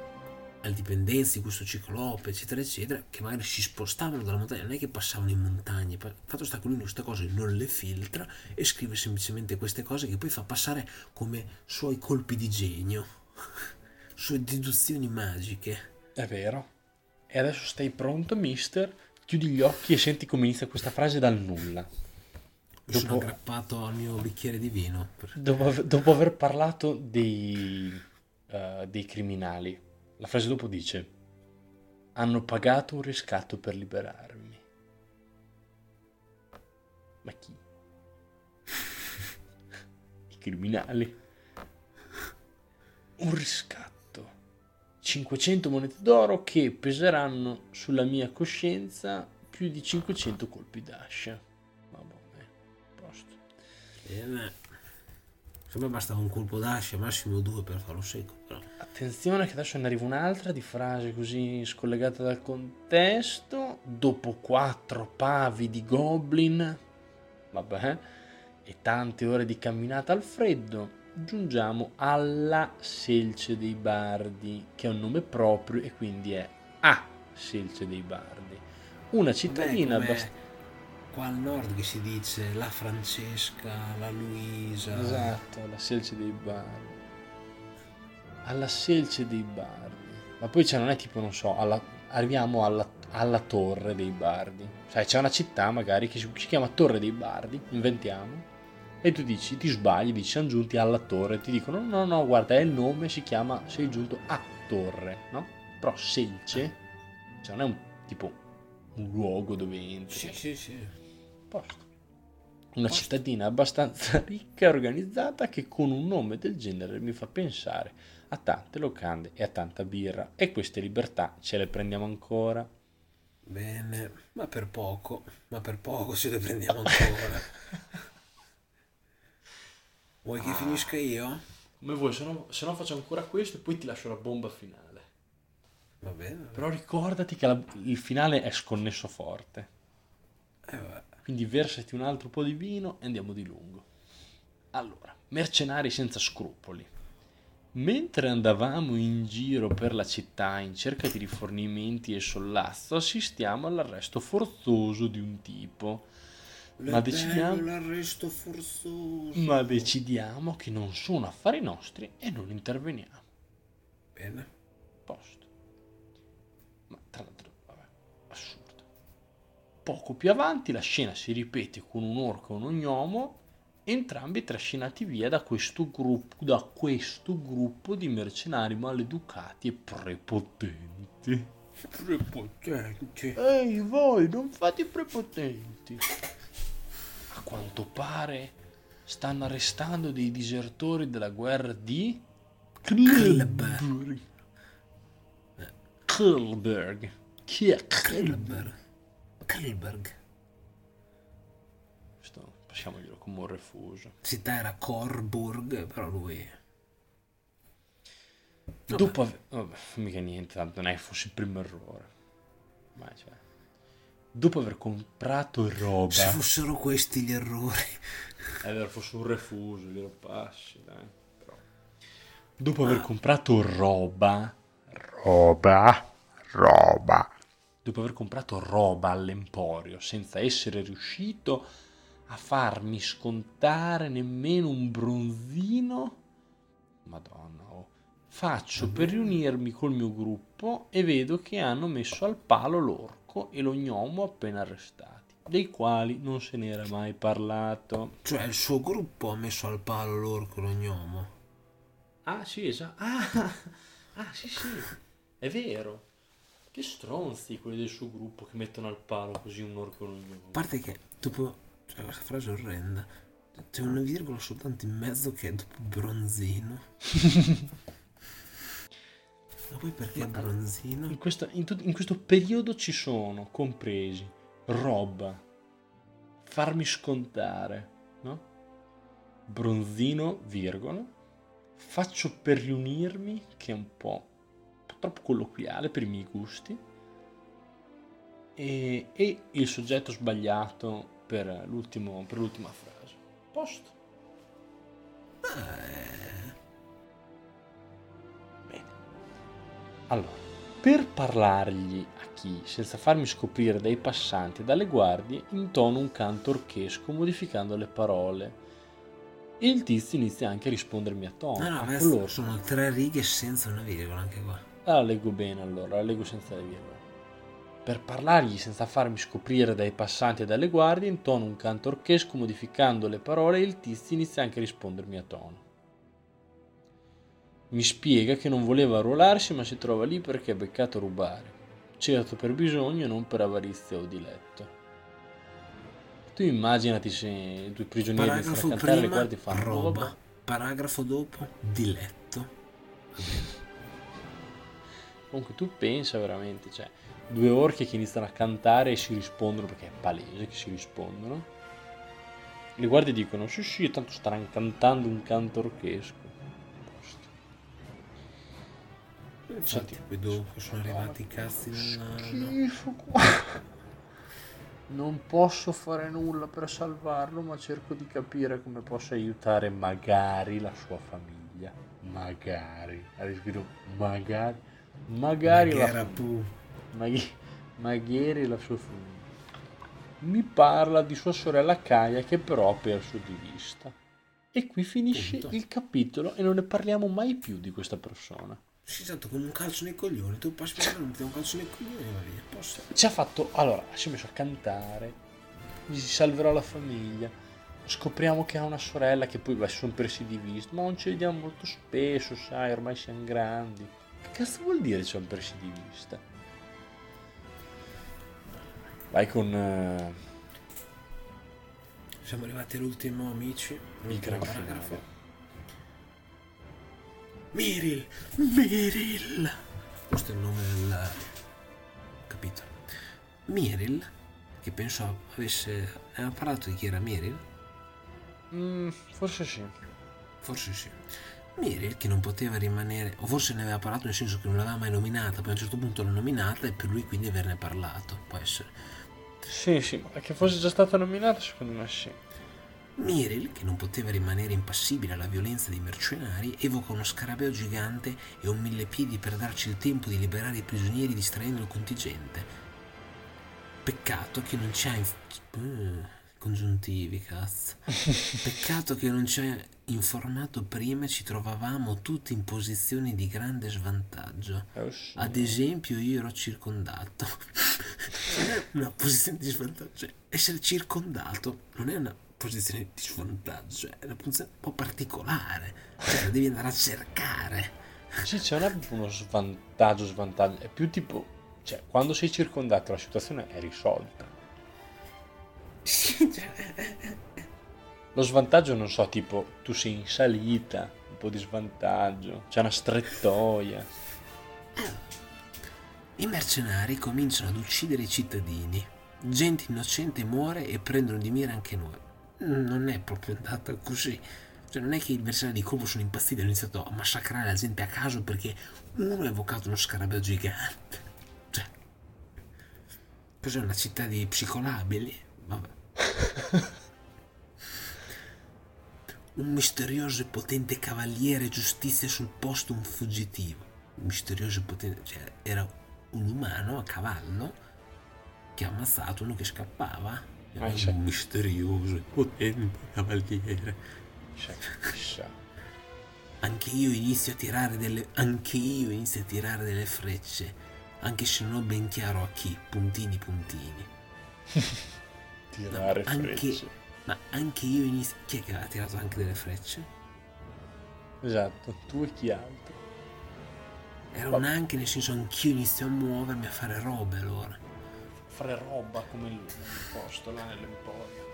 alle dipendenze di questo ciclope, eccetera, eccetera, che magari si spostavano dalla montagna, non è che passavano in montagna. Il fatto sta che lui queste cose non le filtra e scrive semplicemente queste cose che poi fa passare come suoi colpi di genio, (laughs) sue deduzioni magiche. È vero. E adesso stai pronto, mister? Chiudi gli occhi e senti come inizia questa frase dal nulla. Mi sono Dopo, aggrappato al mio bicchiere di vino. per- dopo aver- dopo aver parlato dei, eh, dei criminali, la frase dopo dice: Hanno pagato un riscatto per liberarmi. Ma chi? I criminali. Un riscatto. 500 monete d'oro che peseranno sulla mia coscienza più di 500 colpi d'ascia. Vabbè, posto. Bene. Se me bastava un colpo d'ascia, massimo due per farlo secco, però. Attenzione che adesso ne arriva un'altra di frase così scollegata dal contesto. Dopo quattro pavi di goblin, vabbè, e tante ore di camminata al freddo, giungiamo alla Selce dei Bardi, che è un nome proprio e quindi è a Selce dei Bardi. Una cittadina abbastanza... Qua al nord che si dice la Francesca, la Luisa. Esatto, la Selce dei Bardi. Alla Selce dei Bardi. Ma poi cioè, non è tipo, non so, alla- arriviamo alla, alla Torre dei Bardi. Sai, c'è una città magari che si, si chiama Torre dei Bardi, inventiamo. E tu dici, ti sbagli, dici, siamo giunti alla torre. Ti dicono, no, no, no, guarda, è il nome, si chiama, sei giunto a Torre, no? Però Selce, cioè non è un tipo un luogo dove entri. Sì, sì, sì. Posto. Una cittadina abbastanza (laughs) ricca e organizzata che con un nome del genere mi fa pensare a tante locande e a tanta birra. E queste libertà ce le prendiamo ancora. Bene, ma per poco, ma per poco ce le prendiamo ancora. (laughs) Vuoi che finisca io? Come vuoi, se no, se no faccio ancora questo e poi ti lascio la bomba finale. Va bene. Però ricordati che la- il finale è sconnesso forte. Eh, vabbè. Quindi versati un altro po' di vino e andiamo di lungo. Allora, mercenari senza scrupoli. Mentre andavamo in giro per la città in cerca di rifornimenti e sollazzo, assistiamo all'arresto forzoso di un tipo. Ma decidiamo, bello l'arresto forzoso. ma decidiamo che non sono affari nostri e non interveniamo. Bene. Poco più avanti la scena si ripete con un orco e un gnomo, entrambi trascinati via da questo gruppo, da questo gruppo di mercenari maleducati e prepotenti. Prepotente. Ehi voi, non fate prepotenti. A quanto pare stanno arrestando dei disertori della guerra di Klebber. Kilberg. Chi è Kelber. Kelberg. Questo passiamoglielo come un refuso. Città era Corburg, però lui... Dopo aver... Vabbè, mica niente, tanto non è che fosse il primo errore. Ma cioè... Dopo aver comprato roba... Se fossero questi gli errori. È vero, fosse un refuso, glielo passi, dai. Però. Dopo aver comprato roba, roba, roba. Dopo aver comprato roba all'emporio senza essere riuscito a farmi scontare nemmeno un bronzino, madonna, oh. faccio per riunirmi col mio gruppo e vedo che hanno messo al palo l'orco e lo gnomo appena arrestati, dei quali non se n'era mai parlato. Cioè il suo gruppo ha messo al palo l'orco e lo gnomo. Ah sì, esatto. Ah, (laughs) ah sì sì, è vero. Che stronzi quelli del suo gruppo che mettono al palo così un orco un gnomo. A parte che dopo cioè, questa frase è orrenda. C'è una virgola soltanto in mezzo che è dopo bronzino. (laughs) Ma poi perché Ma, bronzino? In, questa, in, tut, in questo periodo ci sono compresi roba, farmi scontare, no? Bronzino, virgola, faccio per riunirmi, che è un po troppo colloquiale per i miei gusti, e, e il soggetto sbagliato per, l'ultimo, per l'ultima frase. Posto. Eh. Bene. Allora, per parlargli a chi, senza farmi scoprire dai passanti e dalle guardie, intono un canto orchesco modificando le parole. E il tizio inizia anche a rispondermi a tono. No, no, loro. sono tre righe senza una virgola anche qua. Ah, la leggo bene allora, la leggo senza le virgole. Per parlargli senza farmi scoprire dai passanti e dalle guardie, intono un canto orchesco modificando le parole e il tizio inizia anche a rispondermi a tono. Mi spiega che non voleva arruolarsi ma si trova lì perché è beccato a rubare, certo per bisogno e non per avarizia o diletto. Tu immaginati se i tuoi prigionieri iniziano a cantare le guardie fanno roba, paragrafo dopo diletto. (laughs) Comunque tu pensa veramente, cioè due orchi che iniziano a cantare e si rispondono perché è palese che si rispondono. Le guardie dicono: Sì, sì, tanto staranno cantando un canto orchesco. Infatti, poi dopo sono arrivati i cazzi Schifo qua. (laughs) Non posso fare nulla per salvarlo, ma cerco di capire come posso aiutare magari la sua famiglia. Magari. Ha scritto magari. Magari la famiglia. Maghieri la sua famiglia. Mi parla di sua sorella Kaya che però ha perso di vista. E qui finisce Punto. il capitolo e non ne parliamo mai più di questa persona. Sì, esatto, con un calcio nei coglioni. Tu passi per non ti un calcio nei coglioni e va via. Posso. Ci ha fatto. Allora, si è messo a cantare. Gli si salverà la famiglia. Scopriamo che ha una sorella che poi va, si sono persi di vista. Ma non ci vediamo molto spesso, sai, ormai siamo grandi. Che cazzo vuol dire persi di vista? Vai con... Uh... Siamo arrivati all'ultimo, amici. Il gran paragrafo. Miril! Miril! Questo è il nome del capitolo. Miril, che penso avesse... Aveva parlato di chi era Miril? Mm, forse sì. Forse sì. Miril che non poteva rimanere, o forse ne aveva parlato nel senso che non l'aveva mai nominata, poi a un certo punto l'ha nominata e per lui quindi averne parlato, può essere. Sì, sì, ma che fosse già stata nominata secondo me sì. Miril, che non poteva rimanere impassibile alla violenza dei mercenari, evoca uno scarabeo gigante e un mille piedi per darci il tempo di liberare i prigionieri distraendo il contingente. Peccato che non c'è... Inf- uh, congiuntivi, cazzo. (laughs) Peccato che non c'è informato prima ci trovavamo tutti in posizioni di grande svantaggio. Oh, Ad esempio io ero circondato. non (laughs) è una posizione di svantaggio. Cioè, essere circondato non è una posizione di svantaggio, cioè, è una posizione un po' particolare. Cioè, la devi andare a cercare. Sì, c'è è uno svantaggio, svantaggio. È più tipo... Cioè, quando sei circondato la situazione è risolta. Sì, cioè... Lo svantaggio non so, tipo tu sei in salita, un po' di svantaggio, c'è una strettoia. I mercenari cominciano ad uccidere i cittadini. Gente innocente muore e prendono di mira anche noi. Non è proprio andata così. Cioè, non è che i mercenari di colpo sono impazziti e hanno iniziato a massacrare la gente a caso perché uno ha evocato uno scarabeo gigante. Cioè, cos'è una città di psicolabili? Vabbè. (laughs) un misterioso e potente cavaliere giustizia sul posto un fuggitivo. misterioso e potente, cioè era un umano a cavallo che ha ammazzato uno che scappava. Era Ah, un misterioso e potente cavaliere. Chissà. Anche io inizio a tirare delle. Anche io inizio a tirare delle frecce. Anche se non ho ben chiaro a chi. Puntini puntini. (laughs) Tirare anche, frecce. Ma anche io inizio. Chi è che aveva tirato anche delle frecce? Esatto, tu e chi altro. Era Ma- un anche, nel senso anch'io inizio a muovermi, a fare robe allora. Fare roba come il nel posto là nell'emporio.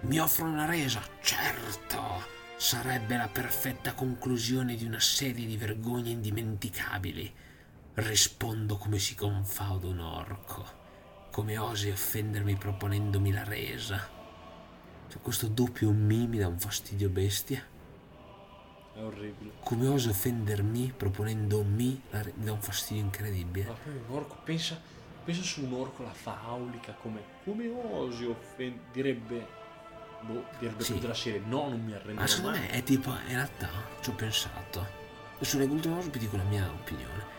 Mi offrono una resa? Certo! Sarebbe la perfetta conclusione di una serie di vergogne indimenticabili. Rispondo come si confauda un orco. Come osi offendermi proponendomi la resa? Cioè, questo doppio mi mi dà un fastidio bestia. È orribile. Come osi offendermi proponendomi la re- mi dà un fastidio incredibile. Ma poi un orco, pensa, pensa su un orco la faulica come, come osi offendere, direbbe, boh, direbbe Sì. più della serie, no, non mi arrenderò Ma secondo me è tipo, in realtà ci ho pensato. Adesso nell'ultimo caso vi dico la mia opinione.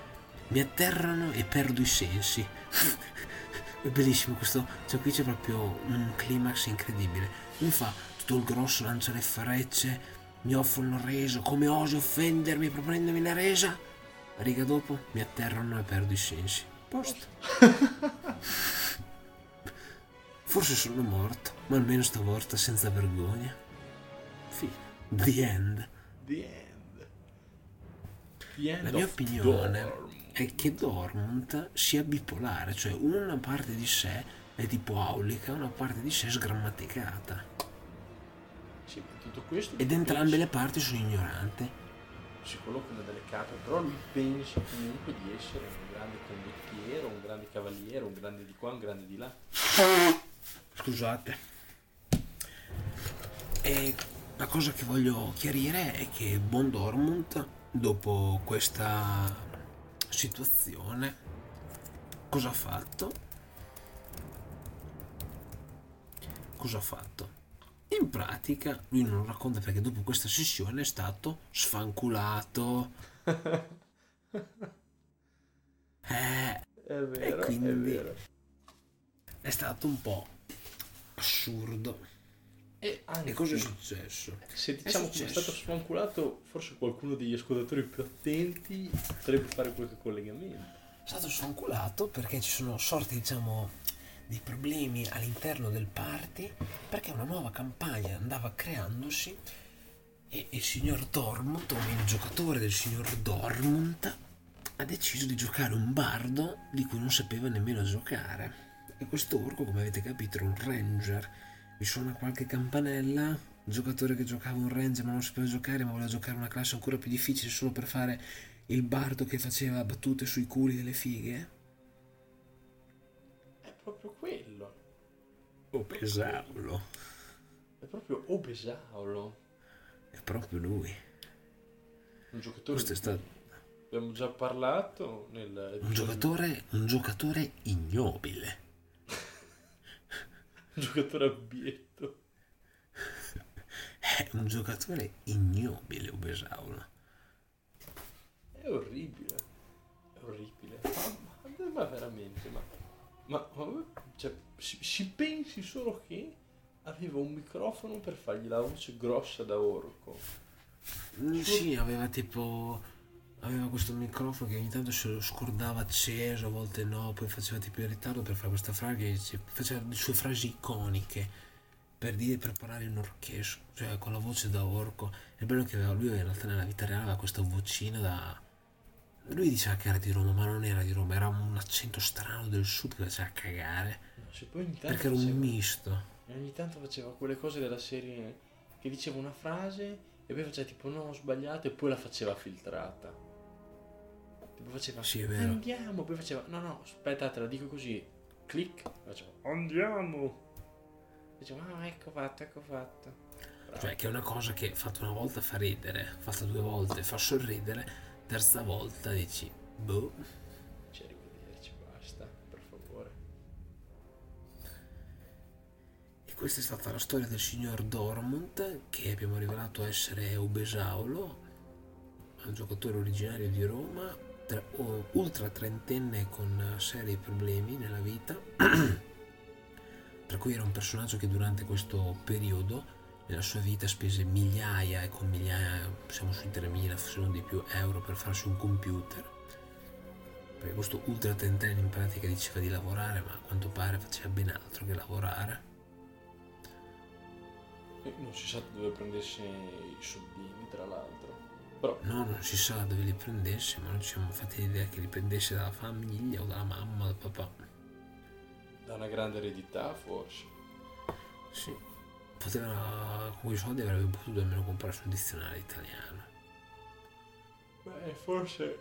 Mi atterrano e perdo i sensi. (laughs) è bellissimo questo. Cioè qui c'è proprio un climax incredibile. Mi fa tutto il grosso, lancia le frecce, mi offrono reso. Come osi offendermi proponendomi la resa? Riga dopo mi atterrano e perdo i sensi. Posto. (laughs) Forse sono morto, ma almeno stavolta senza vergogna. Fine. The end. The end. The end La mia opinione Dorm. è che Dormont sia bipolare, cioè una parte di sé è tipo aulica, una parte di sé sgrammaticata. Sì, tutto questo Ed entrambe le pensa- parti sono ignoranti. si collocano delle carte, però lui pensa comunque di essere un grande condottiero, un grande cavaliere, un grande di qua, un grande di là. Scusate. E la cosa che voglio chiarire è che Buon Dormont, dopo questa situazione, cosa ha fatto? Cosa ha fatto? In pratica, lui non lo racconta perché dopo questa sessione è stato sfanculato. (laughs) Eh, È vero, quindi- è vero. è stato un po' assurdo. E anche E cosa è successo? se diciamo che è stato sfanculato, forse qualcuno degli ascoltatori più attenti potrebbe fare qualche collegamento. È stato sfanculato perché ci sono sorti, diciamo, di problemi all'interno del party perché una nuova campagna andava creandosi e il signor Dormont, o il giocatore del signor Dormont, ha deciso di giocare un bardo di cui non sapeva nemmeno giocare. E questo orco, come avete capito, era un ranger. Vi suona qualche campanella? Giocatore che giocava un ranger ma non sapeva giocare, ma voleva giocare una classe ancora più difficile solo per fare il bardo che faceva battute sui culi delle fighe? Proprio quello. Pesavolo. È proprio Obesaulo. È proprio lui. Un giocatore Questo è stato abbiamo già parlato nel un giocatore, un giocatore ignobile. (laughs) un giocatore abietto. È un giocatore ignobile, Obesaulo. È orribile. È orribile. Ma, ma- ma veramente, ma, ma, ma- cioè, si, si pensi solo che aveva un microfono per fargli la voce grossa da orco. Mm, Sì, aveva tipo. Aveva questo microfono che ogni tanto se lo scordava acceso, a volte no, poi faceva tipo in ritardo per fare questa frase, faceva le sue frasi iconiche per dire per parlare in orchestra, cioè con la voce da orco. È bello che aveva, lui in realtà nella vita reale aveva questa vocina da. Lui diceva che era di Roma, ma non era di Roma, era un accento strano del sud che faceva cagare. Tanto Perché era un faceva- misto. E ogni tanto faceva quelle cose della serie che diceva una frase e poi faceva tipo no ho sbagliato e poi la faceva filtrata. Tipo faceva Sì, è vero. andiamo, poi faceva no no aspetta te la dico così, clic, faceva andiamo. Diceva ah ecco fatto, ecco fatto. Bravo. Cioè, che è una cosa che fatta una volta fa ridere, fatta due volte fa sorridere, terza volta dici, boh. Ci arrivederci, basta, per favore. E questa è stata la storia del signor Dormont, che abbiamo rivelato essere Obesaulo. un giocatore originario di Roma, tra, ultra trentenne con seri problemi nella vita, (clears throat) tra cui era un personaggio che durante questo periodo nella sua vita spese migliaia e con migliaia, siamo sui 3.000 se non di più, euro per farsi un computer. Perché questo ultra trentenne in pratica diceva di lavorare, ma a quanto pare faceva ben altro che lavorare. E non si sa dove prendesse i soldini, tra l'altro. Però... No, non si sa dove li prendesse, ma non ci siamo fatti l'idea che li prendesse dalla famiglia o dalla mamma o dal papà. Da una grande eredità, forse. Sì, poteva, con quei soldi avrebbe potuto almeno comprarsi un dizionario italiano. Beh, forse...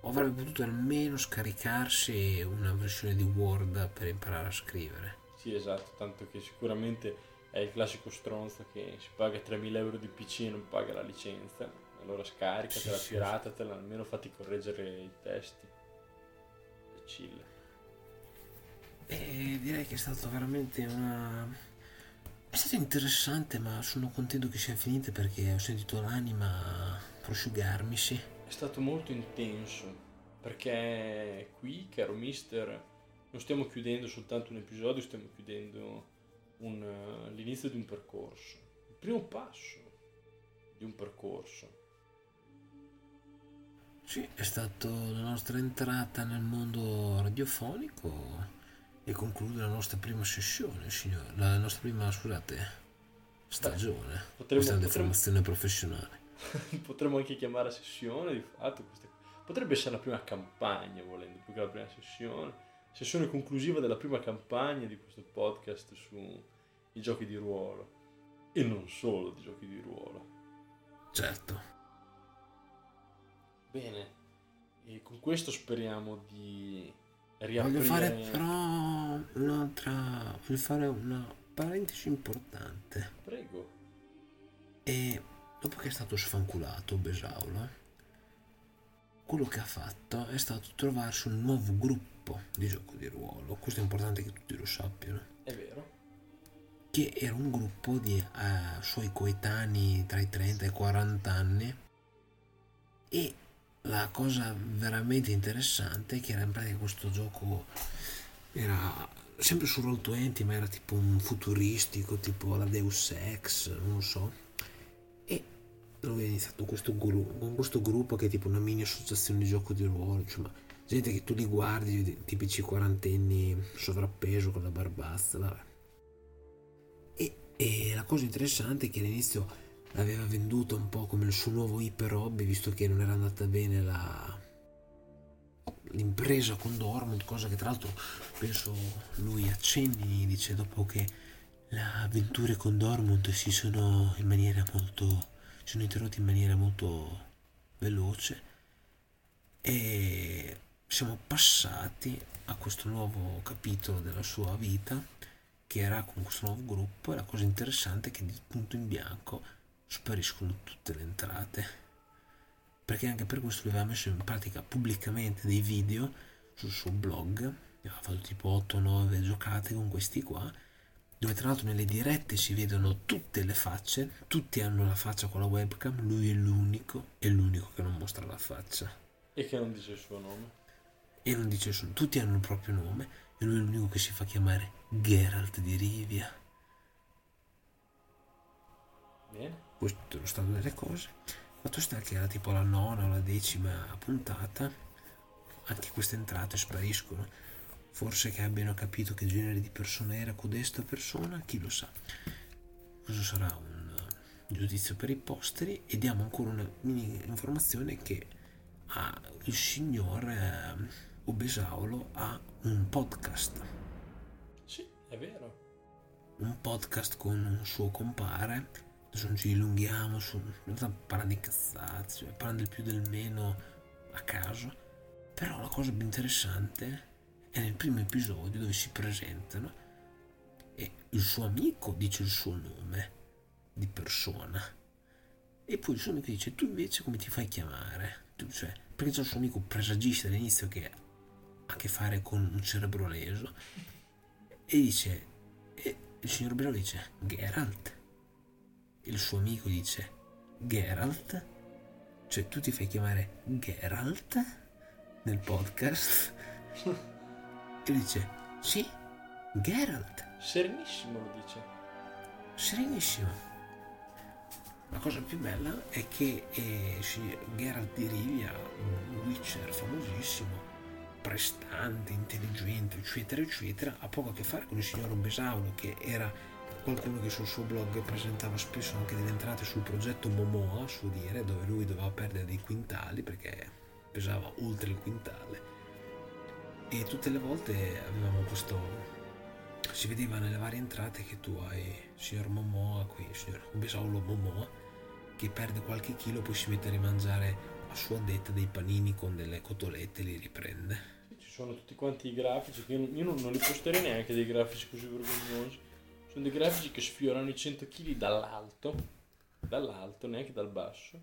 O avrebbe potuto almeno scaricarsi una versione di Word per imparare a scrivere. Sì, esatto, tanto che sicuramente è il classico stronzo che si paga 3.000 euro di PC e non paga la licenza. Allora scaricatela, sì, piratatela, sì. almeno fatti correggere i testi. Imbecille. E direi che è stato veramente una... È stato interessante, ma sono contento che sia finita perché ho sentito l'anima prosciugarmi, sì. È stato molto intenso, perché qui, caro mister, non stiamo chiudendo soltanto un episodio, stiamo chiudendo un, l'inizio di un percorso, il primo passo di un percorso. Sì, è stata la nostra entrata nel mondo radiofonico e conclude la nostra prima sessione, signore, la nostra prima, scusate, stagione. Potremmo, Questa è una deformazione professionale. (laughs) potremmo anche chiamare sessione, di fatto, queste... potrebbe essere la prima campagna, volendo, più che la prima sessione. Sessione conclusiva della prima campagna di questo podcast sui giochi di ruolo. E non solo di giochi di ruolo. Certo. Bene, e con questo speriamo di riaprire... Voglio fare però un'altra... voglio fare una parentesi importante. Prego. E dopo che è stato sfanculato Besaula, quello che ha fatto è stato trovarsi un nuovo gruppo di gioco di ruolo. Questo è importante che tutti lo sappiano. È vero. Che era un gruppo di uh, suoi coetanei tra i 30 e i 40 anni e la cosa veramente interessante è che era in pratica questo gioco era sempre su Roll20 ma era tipo un futuristico tipo la Deus Ex non so e dove è iniziato questo gruppo con questo gruppo che è tipo una mini associazione di gioco di ruolo insomma gente che tu li guardi tipici quarantenni sovrappeso con la barbazza vabbè. E, e la cosa interessante è che all'inizio l'aveva venduta un po' come il suo nuovo iper hobby visto che non era andata bene la, l'impresa con Dortmund cosa che tra l'altro penso lui accenni dice dopo che le avventure con Dortmund si sono in maniera molto si sono interrotte in maniera molto veloce e siamo passati a questo nuovo capitolo della sua vita che era con questo nuovo gruppo e la cosa interessante è che di punto in bianco spariscono tutte le entrate. Perché anche per questo lui aveva messo in pratica pubblicamente dei video sul suo blog, aveva fatto tipo 8-9 giocate con questi qua, dove tra l'altro nelle dirette si vedono tutte le facce, tutti hanno la faccia con la webcam, lui è l'unico, è l'unico che non mostra la faccia. E che non dice il suo nome. E non dice il suo nome, tutti hanno il proprio nome, e lui è l'unico che si fa chiamare Geralt di Rivia. Bene questo è lo stato delle cose. Fatto sta che era tipo la nona o la decima puntata, anche queste entrate spariscono. Forse che abbiano capito che genere di persona era codesta persona, chi lo sa. Questo sarà un giudizio per i posteri e diamo ancora una mini informazione che ah, il signor eh, Obesaulo ha un podcast. Sì, è vero. Un podcast con un suo compare adesso non ci dilunghiamo su in realtà parlando di cazzate cioè, parlando del più del meno a caso. Però la cosa più interessante è nel primo episodio dove si presentano e il suo amico dice il suo nome di persona. E poi il suo amico dice tu invece come ti fai chiamare? Tu, cioè, perché c'è il suo amico presagista all'inizio che ha a che fare con un cerebro leso. E dice e il signor Bello dice Geralt il suo amico dice Geralt Cioè, tu ti fai chiamare Geralt nel podcast e dice, sì, Geralt. Serenissimo lo dice. Serenissimo. La cosa più bella è che eh, Geralt di Rivia, un Witcher famosissimo, prestante, intelligente, eccetera, eccetera, ha poco a che fare con il signor Besaulo, che era qualcuno che sul suo blog presentava spesso anche delle entrate sul progetto Momoa, suo dire, dove lui doveva perdere dei quintali perché pesava oltre il quintale. E tutte le volte avevamo questo si vedeva nelle varie entrate che tu hai signor Momoa qui, signor Besaulo Momoa, che perde qualche chilo, poi si mette a rimangiare a sua detta dei panini con delle cotolette e li riprende. Ci sono tutti quanti i grafici, io, io non, non li posterei neanche dei grafici così vergognosi. Sono dei grafici che sfiorano i 100 kg dall'alto, dall'alto, neanche dal basso.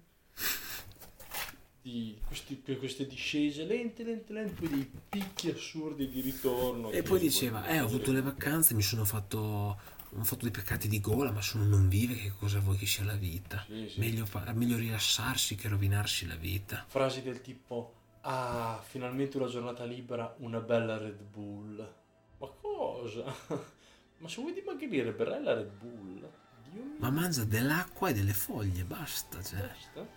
Di questi- queste discese lente, lente, lente, poi dei picchi assurdi di ritorno. E poi diceva, eh, ho avuto le vacanze, mi sono fatto, ho fatto dei peccati di gola, ma se uno non vive, che cosa vuoi che sia la vita? Sì, sì. Meglio, meglio rilassarsi che rovinarsi la vita. Frasi del tipo, ah, finalmente una giornata libera, una bella Red Bull. Ma cosa? Ma se vuoi dimagrire, berrai la Red Bull. Dio. Ma mangia dell'acqua e delle foglie, basta, cioè. Basta.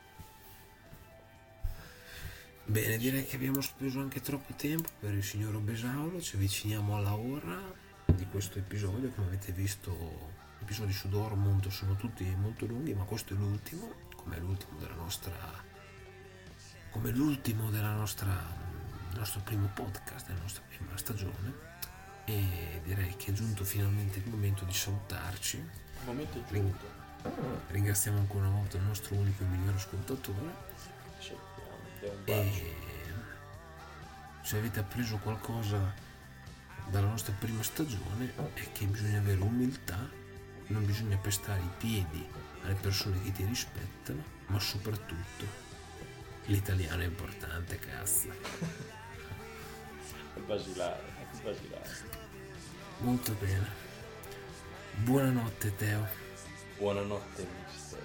Bene, direi che abbiamo speso anche troppo tempo per il signor Obesauro, ci avviciniamo alla ora di questo episodio, come avete visto gli episodi su Dortmund sono tutti molto lunghi, ma questo è l'ultimo, come l'ultimo della nostra come l'ultimo della nostra del nostro primo podcast, della nostra prima stagione e direi che è giunto finalmente il momento di salutarci. Il momento è giunto. Ringraziamo ancora una volta il nostro unico e migliore ascoltatore bacio. e se avete appreso qualcosa dalla nostra prima stagione è che bisogna avere umiltà, non bisogna pestare i piedi alle persone che ti rispettano, ma soprattutto l'italiano è importante, cazzo. Basilare, basilare. Molto bene. Buonanotte Teo. Buonanotte, mister.